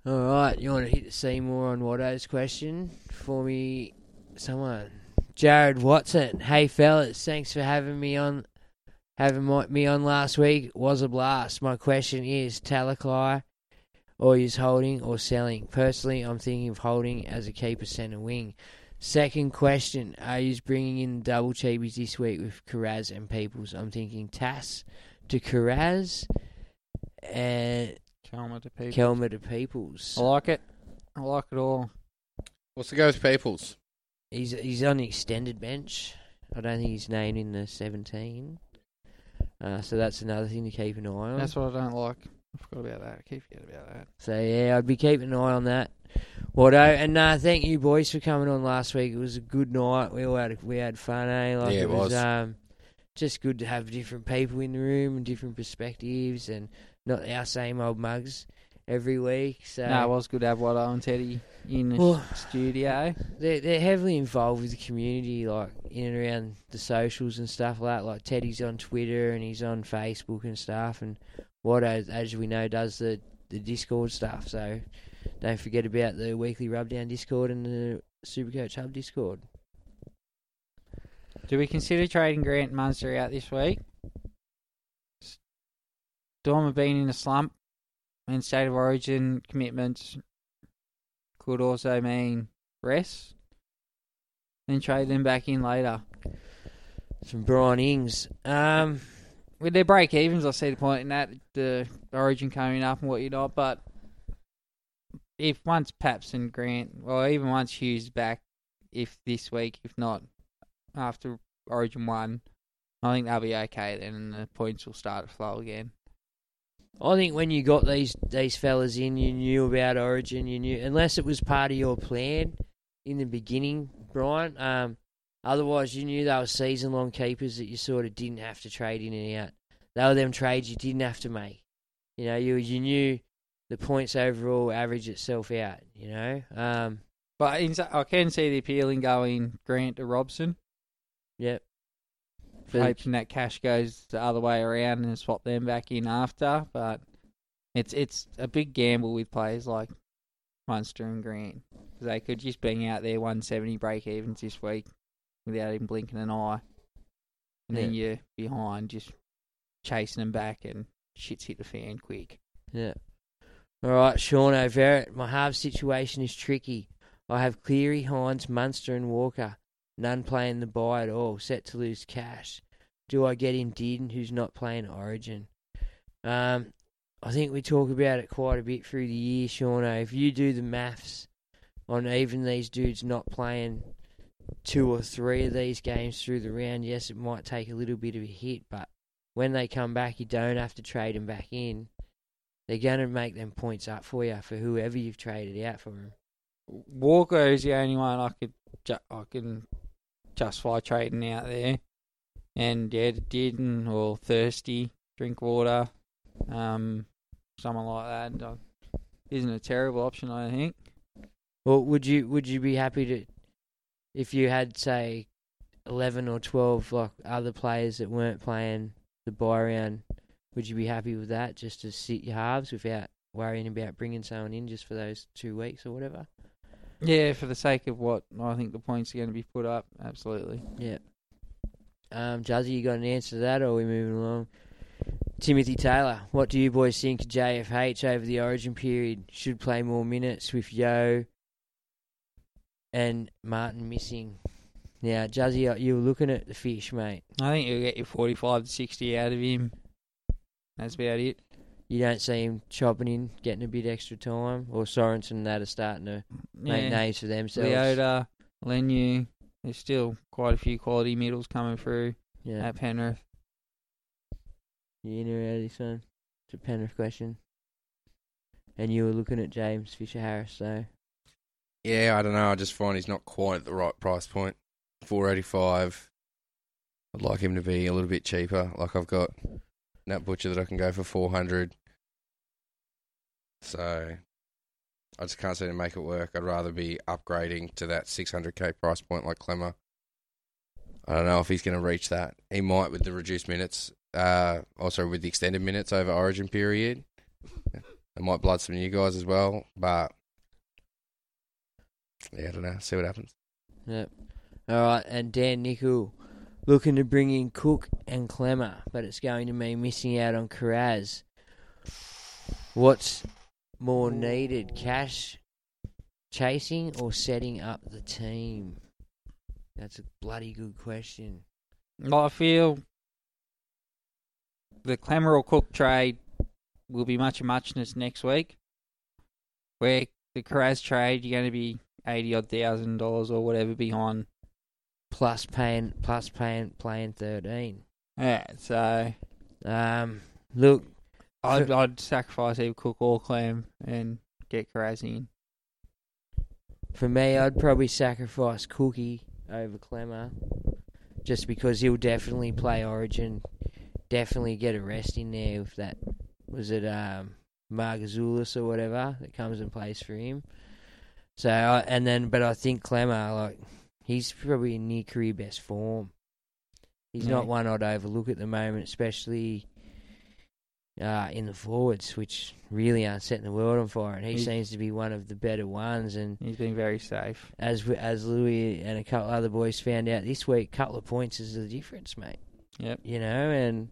All right. You want to hit the Seymour on Watto's question for me? Someone, Jared Watson. Hey fellas, thanks for having me on. Having my, me on last week was a blast. My question is Talakai or is holding or selling? Personally, I'm thinking of holding as a keeper centre wing. Second question: Are you bringing in double cheapies this week with Kiraz and Peoples? I'm thinking Tass to Kiraz and Klemmer to Peoples. Klemmer to Peoples. I like it. I like it all. What's the go with Peoples? He's he's on the extended bench. I don't think he's named in the 17. Uh, so that's another thing to keep an eye on. That's what I don't like. I forgot about that. I keep forgetting about that. So yeah, I'd be keeping an eye on that. Watto, and uh, thank you boys for coming on last week. It was a good night. We all had we had fun, eh? Like Yeah, it was. um, just good to have different people in the room and different perspectives, and not our same old mugs every week. So no, it was good to have Watto and Teddy in the Well- studio. they're they're heavily involved with the community, like in and around the socials and stuff like that. Like Teddy's on Twitter and he's on Facebook and stuff, and Watto, as we know, does the the Discord stuff. So don't forget about the weekly rubdown Discord and the Supercoach Hub Discord. Do we consider trading Grant Munster out this week? Storm being in a slump, and state of origin commitments could also mean rest. Then trade them back in later. From Brian Ings. Um, With their break evens, I see the point in that the origin coming up and what you're not. But if once Paps and Grant, or even once Hughes back, if this week, if not after Origin one, I think they'll be okay then, and the points will start to flow again. I think when you got these these fellas in, you knew about Origin. You knew unless it was part of your plan in the beginning, Brian. Um, otherwise, you knew they were season long keepers that you sort of didn't have to trade in and out. They were them trades you didn't have to make. You know, you you knew the points overall average itself out. You know, um, But in, I can see the appeal in going Grant to Robson, yep. Hoping that cash goes the other way around and swap them back in after. But it's it's a big gamble with players like Munster and Green Grant. 'Cause they could just bang out their 170 break evens this week without even blinking an eye. And then you're behind, just chasing them back, and shit's hit the fan quick. Yeah. All right, Sean O'Verrett. My half situation is tricky. I have Cleary, Hynes, Munster, and Walker. None playing the buy at all, set to lose cash. Do I get in Dearden, who's not playing Origin? Um, I think we talk about it quite a bit through the year, Sean. If you do the maths on even these dudes not playing two or three of these games through the round, yes, it might take a little bit of a hit, but when they come back, you don't have to trade them back in they're going to make them points up for you for whoever you've traded out for them. Walker is the only one I could I can justify trading out there. And yeah, Dearden or Thirsty, drink water, um, someone like that uh, isn't a terrible option. I think. Well, would you would you be happy to if you had say eleven or twelve like other players that weren't playing the buy round? Would you be happy with that just to sit your halves without worrying about bringing someone in just for those two weeks or whatever? Yeah, for the sake of what I think the points are going to be put up, absolutely. Yeah. Um, Juzzy, you got an answer to that, or are we moving along? Timothy Taylor, what do you boys think of JFH over the Origin period? Should play more minutes with Yeo and Martin missing. Now, Juzzy, you were looking at the fish, mate. I think you'll get your forty-five to sixty out of him. That's about it. You don't see him chopping in, getting a bit extra time, or Sorensen and that are starting to make Yeah. names for themselves. Leota, Leniu, there's still quite a few quality middles coming through Yeah. at Penrith. You in or out of this one? It's a Penrith question. And you were looking at James Fisher Harris, so Yeah, I don't know. I just find he's not quite at the right price point. Four eighty five. I'd like him to be a little bit cheaper. Like I've got Nat Butcher that I can go for 400. So I just can't seem to make it work. I'd rather be upgrading to that 600k price point like Klemmer. I don't know if he's going to reach that. He might with the reduced minutes, uh, also with the extended minutes over Origin period. It might blood some new guys as well, but yeah, I don't know. See what happens. Yep. All right, and Dan Nickel looking to bring in Cook and Klemmer, but it's going to mean missing out on Kiraz. What's more needed, cash chasing or setting up the team? That's a bloody good question. Well, I feel the Klemmer or Cook trade will be much of muchness next week. Where the Kiraz trade, you're going to be eighty odd thousand dollars or whatever behind. Plus paying, plus paying, playing thirteen. Yeah, so Um, look, I'd I'd sacrifice either Cook or Clem and get Kiraz in. For me, I'd probably sacrifice Cookie over Klemmer, just because he'll definitely play Origin, definitely get a rest in there with that. Was it um, Margazoulis or whatever that comes and plays for him? So I, and then, but I think Klemmer, like he's probably in near career best form. He's Yeah. not one I'd overlook at the moment, especially uh, in the forwards, which really aren't setting the world on fire. And he He- seems to be one of the better ones. And He's been very safe. as as Louis and a couple of other boys found out this week, a couple of points is the difference, mate. Yep. You know, and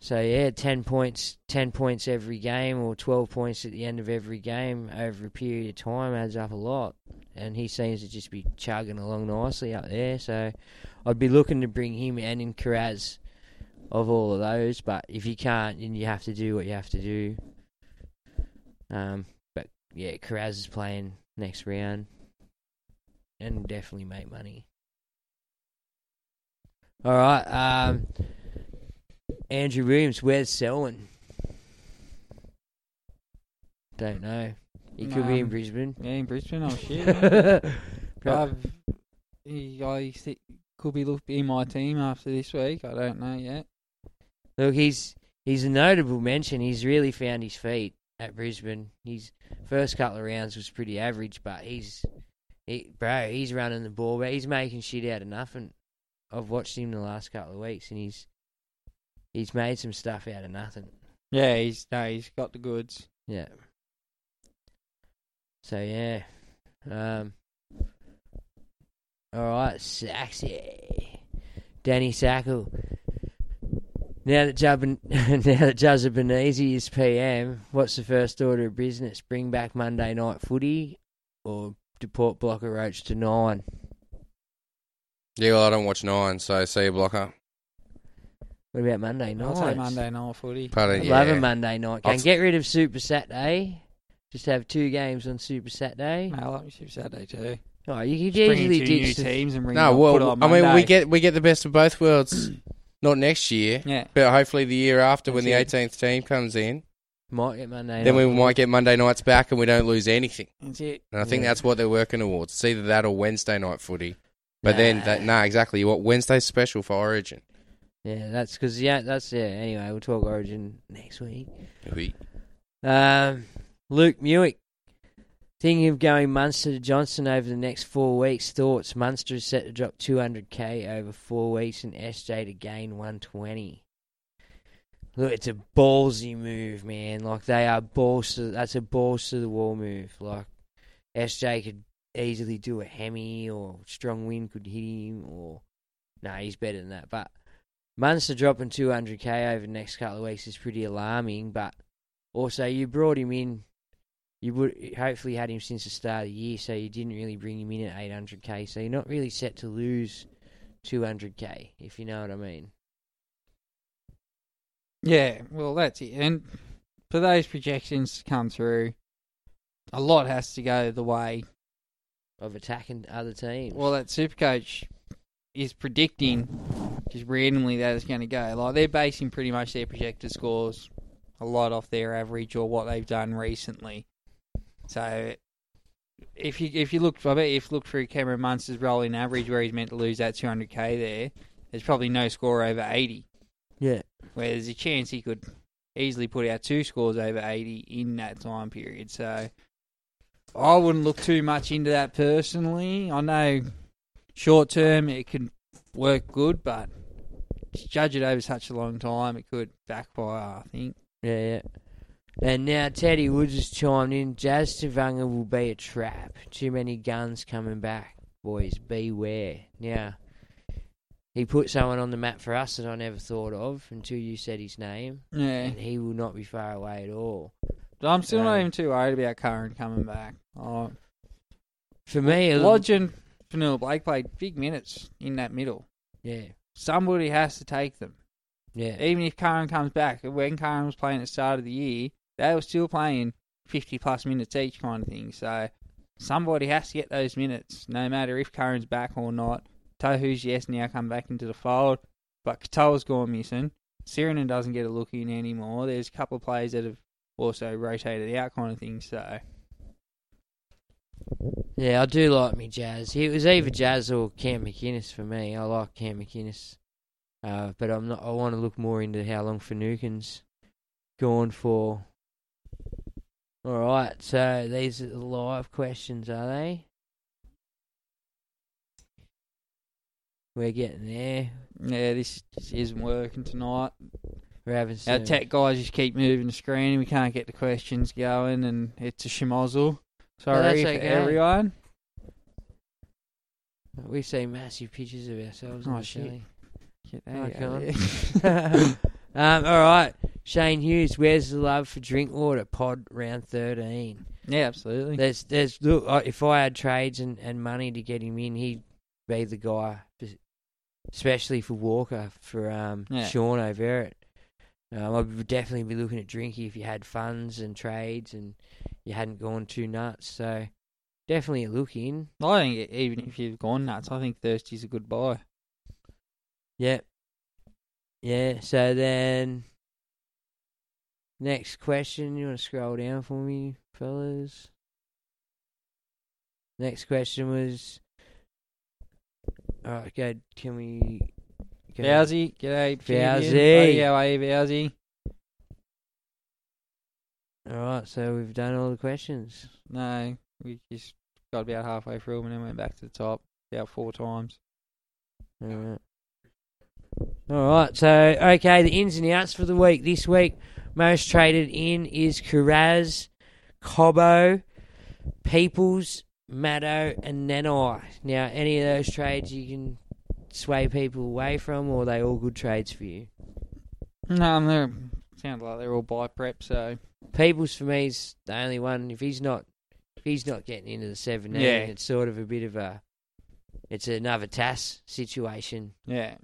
so yeah, ten points, ten points every game, or twelve points at the end of every game over a period of time adds up a lot. And he seems to just be chugging along nicely up there. So I'd be looking to bring him and in Kiraz of all of those. But if you can't, then you have to do what you have to do. Um, but yeah, Kiraz is playing next round and will definitely make money. All right, um, Andrew Williams, where's Selwyn? Don't know. He could be in Um, Brisbane. Yeah, in Brisbane. Oh shit. I've, he, I thi- could be look in my team after this week. I don't know yet. Look, he's he's a notable mention. He's really found his feet at Brisbane. His first couple of rounds was pretty average, but he's he, bro, he's running the ball, but he's making shit out of nothing. I've watched him the last couple of weeks, and he's he's made some stuff out of nothing. Yeah, he's no, he's got the goods. Yeah. So yeah, um, all right, Saxy, Danny Sackle. Now that Jub, now that Juzza Benezi is PM, what's the first order of business? Bring back Monday night footy, or deport Blocker Roach to nine? Yeah, well, I don't watch nine, so see you, blocker. What about Monday night? I'll take Monday night footy. Pardon, I yeah. love a Monday night I'll game. t- Get rid of Super Saturday. Just have two games on Super Saturday. I like Super Saturday too. Oh, you could Just bring in easily two ditch new the teams and bring No, them, well, put it on I mean, we Monday. get we get the best of both worlds. Not next year, Yeah. but hopefully the year after when the That's 18th team comes in. Might get Monday Then we night. might get Monday nights back and we don't lose anything. That's it. And I think Yeah. that's what they're working towards. It's either that or Wednesday night footy. But then, that, nah, exactly. You want Wednesday's special for Origin. Yeah, that's because yeah, that's yeah. Anyway, we'll talk Origin next week. We- Um, Luke Muick, thinking of going Munster to Johnson over the next four weeks. Thoughts? Munster is set to drop 200k over four weeks, and SJ to gain 120. Look, it's a ballsy move, man. Like they are balls. To, that's a balls to the wall move. Like SJ could easily do a hemi, or strong wind could hit him, or no, he's better than that. But Munster dropping 200k over the next couple of weeks is pretty alarming. But also, you brought him in. You would hopefully had him since the start of the year, so you didn't really bring him in at 800k. So you're not really set to lose 200k, if you know what I mean. Yeah, well, that's it. And for those projections to come through, a lot has to go the way. Of attacking other teams. Well, that Supercoach is predicting just randomly that it's going to go. Like they're basing pretty much their projected scores a lot off their average or what they've done recently. So if you if you look, I bet if you look through Cameron Munster's rolling average where he's meant to lose that 200k there, there's probably no score over 80. Yeah. Where there's a chance he could easily put out two scores over 80 in that time period. So I wouldn't look too much into that personally. I know short term it can work good, but judge it over such a long time, it could backfire, I think. Yeah, yeah. And now Teddy Woods has chimed in. Jazz Tevaga will be a trap. Too many guns coming back, boys. Beware. Now, he put someone on the map for us that I never thought of until you said his name. Yeah. And he will not be far away at all. But I'm still not Um, even too worried about Curran coming back. Oh, For me, Lodge and Fonua Blake played big minutes in that middle. Yeah. Somebody has to take them. Yeah. Even if Curran comes back, when Curran was playing at the start of the year, they were still playing 50 plus minutes each kind of thing. So somebody has to get those minutes, no matter if Curran's back or not. Tohu's, yes, now come back into the fold, but Katoa's gone missing. Sirinen doesn't get a look in anymore. There's a couple of players that have also rotated out kind of thing, so... Yeah, I do like me Jazz. It was either Jazz or Cam McInnes for me. I like Cam McInnes, uh, but I'm not. I want to look more into how long Finucane's gone for. All right, so these are the live questions, are they? We're getting there. Yeah, this just isn't working tonight. We're having Our tech guys just keep moving the screen and we can't get the questions going and it's a schmozzle. Sorry that's for everyone. We see massive pictures of ourselves. Oh, shit. Get Oh, that come out on. of there. um, all right, Shane Hughes. Where's the love for Drinkwater? Pod round thirteen. Yeah, absolutely. There's, there's. Look, if I had trades and, and money to get him in, he'd be the guy, especially for Walker for um Yeah. Sean Overett. Um, I would definitely be looking at Drinky if you had funds and trades and you hadn't gone too nuts. So definitely a look in. I think even if you've gone nuts, I think Thirsty's a good buy. Yeah. Yeah, so then next question, you want to scroll down for me, fellas? Next question was Alright, go can we go Bowsy, g'day. Bowsy. How are you, Bowsy? Alright, so we've done all the questions. No, we just got about halfway through them and then went back to the top about four times. Alright. Alright, so okay, the ins and outs for the week. This week, most traded in is Kiraz, Cobbo, Peoples, Maddo, and Nanai. Now, any of those trades you can sway people away from, or are they all good trades for you? No, they sound like they're all buy prep, so Peoples for me is the only one. If he's not, if he's not getting into the seventeen, Yeah. it's sort of a bit of a, it's another TAS situation. yeah.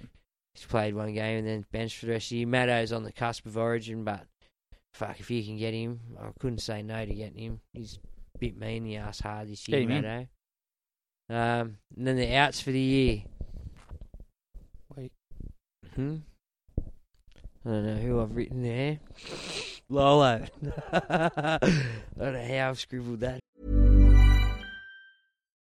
He's played one game and then benched for the rest of the year. Maddo's on the cusp of Origin, but fuck, if you can get him, I couldn't say no to getting him. He's a bit mean in the ass hard this year. Maddo. Um, and then the outs for the year. Wait. Hmm. I don't know who I've written there. Lolo. I don't know how I've scribbled that.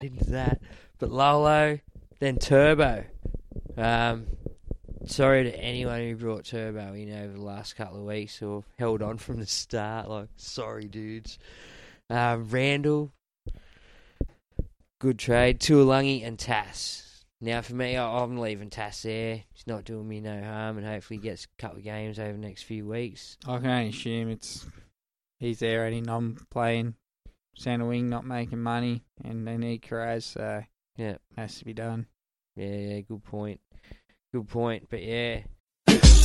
Into that. But Lolo, then Turbo. Um, sorry to anyone who brought Turbo in over the last couple of weeks or held on from the start. Like, sorry, dudes. Um, Randall, good trade. Tuolangi and Tass. Now, for me, I'm leaving Tass there. He's not doing me no harm, and hopefully gets a couple of games over the next few weeks. I can only assume it's he's there and not playing centre wing, not making money, and they need Kiraz, so Yeah. has to be done. Yeah, yeah, good point. Good point. But yeah,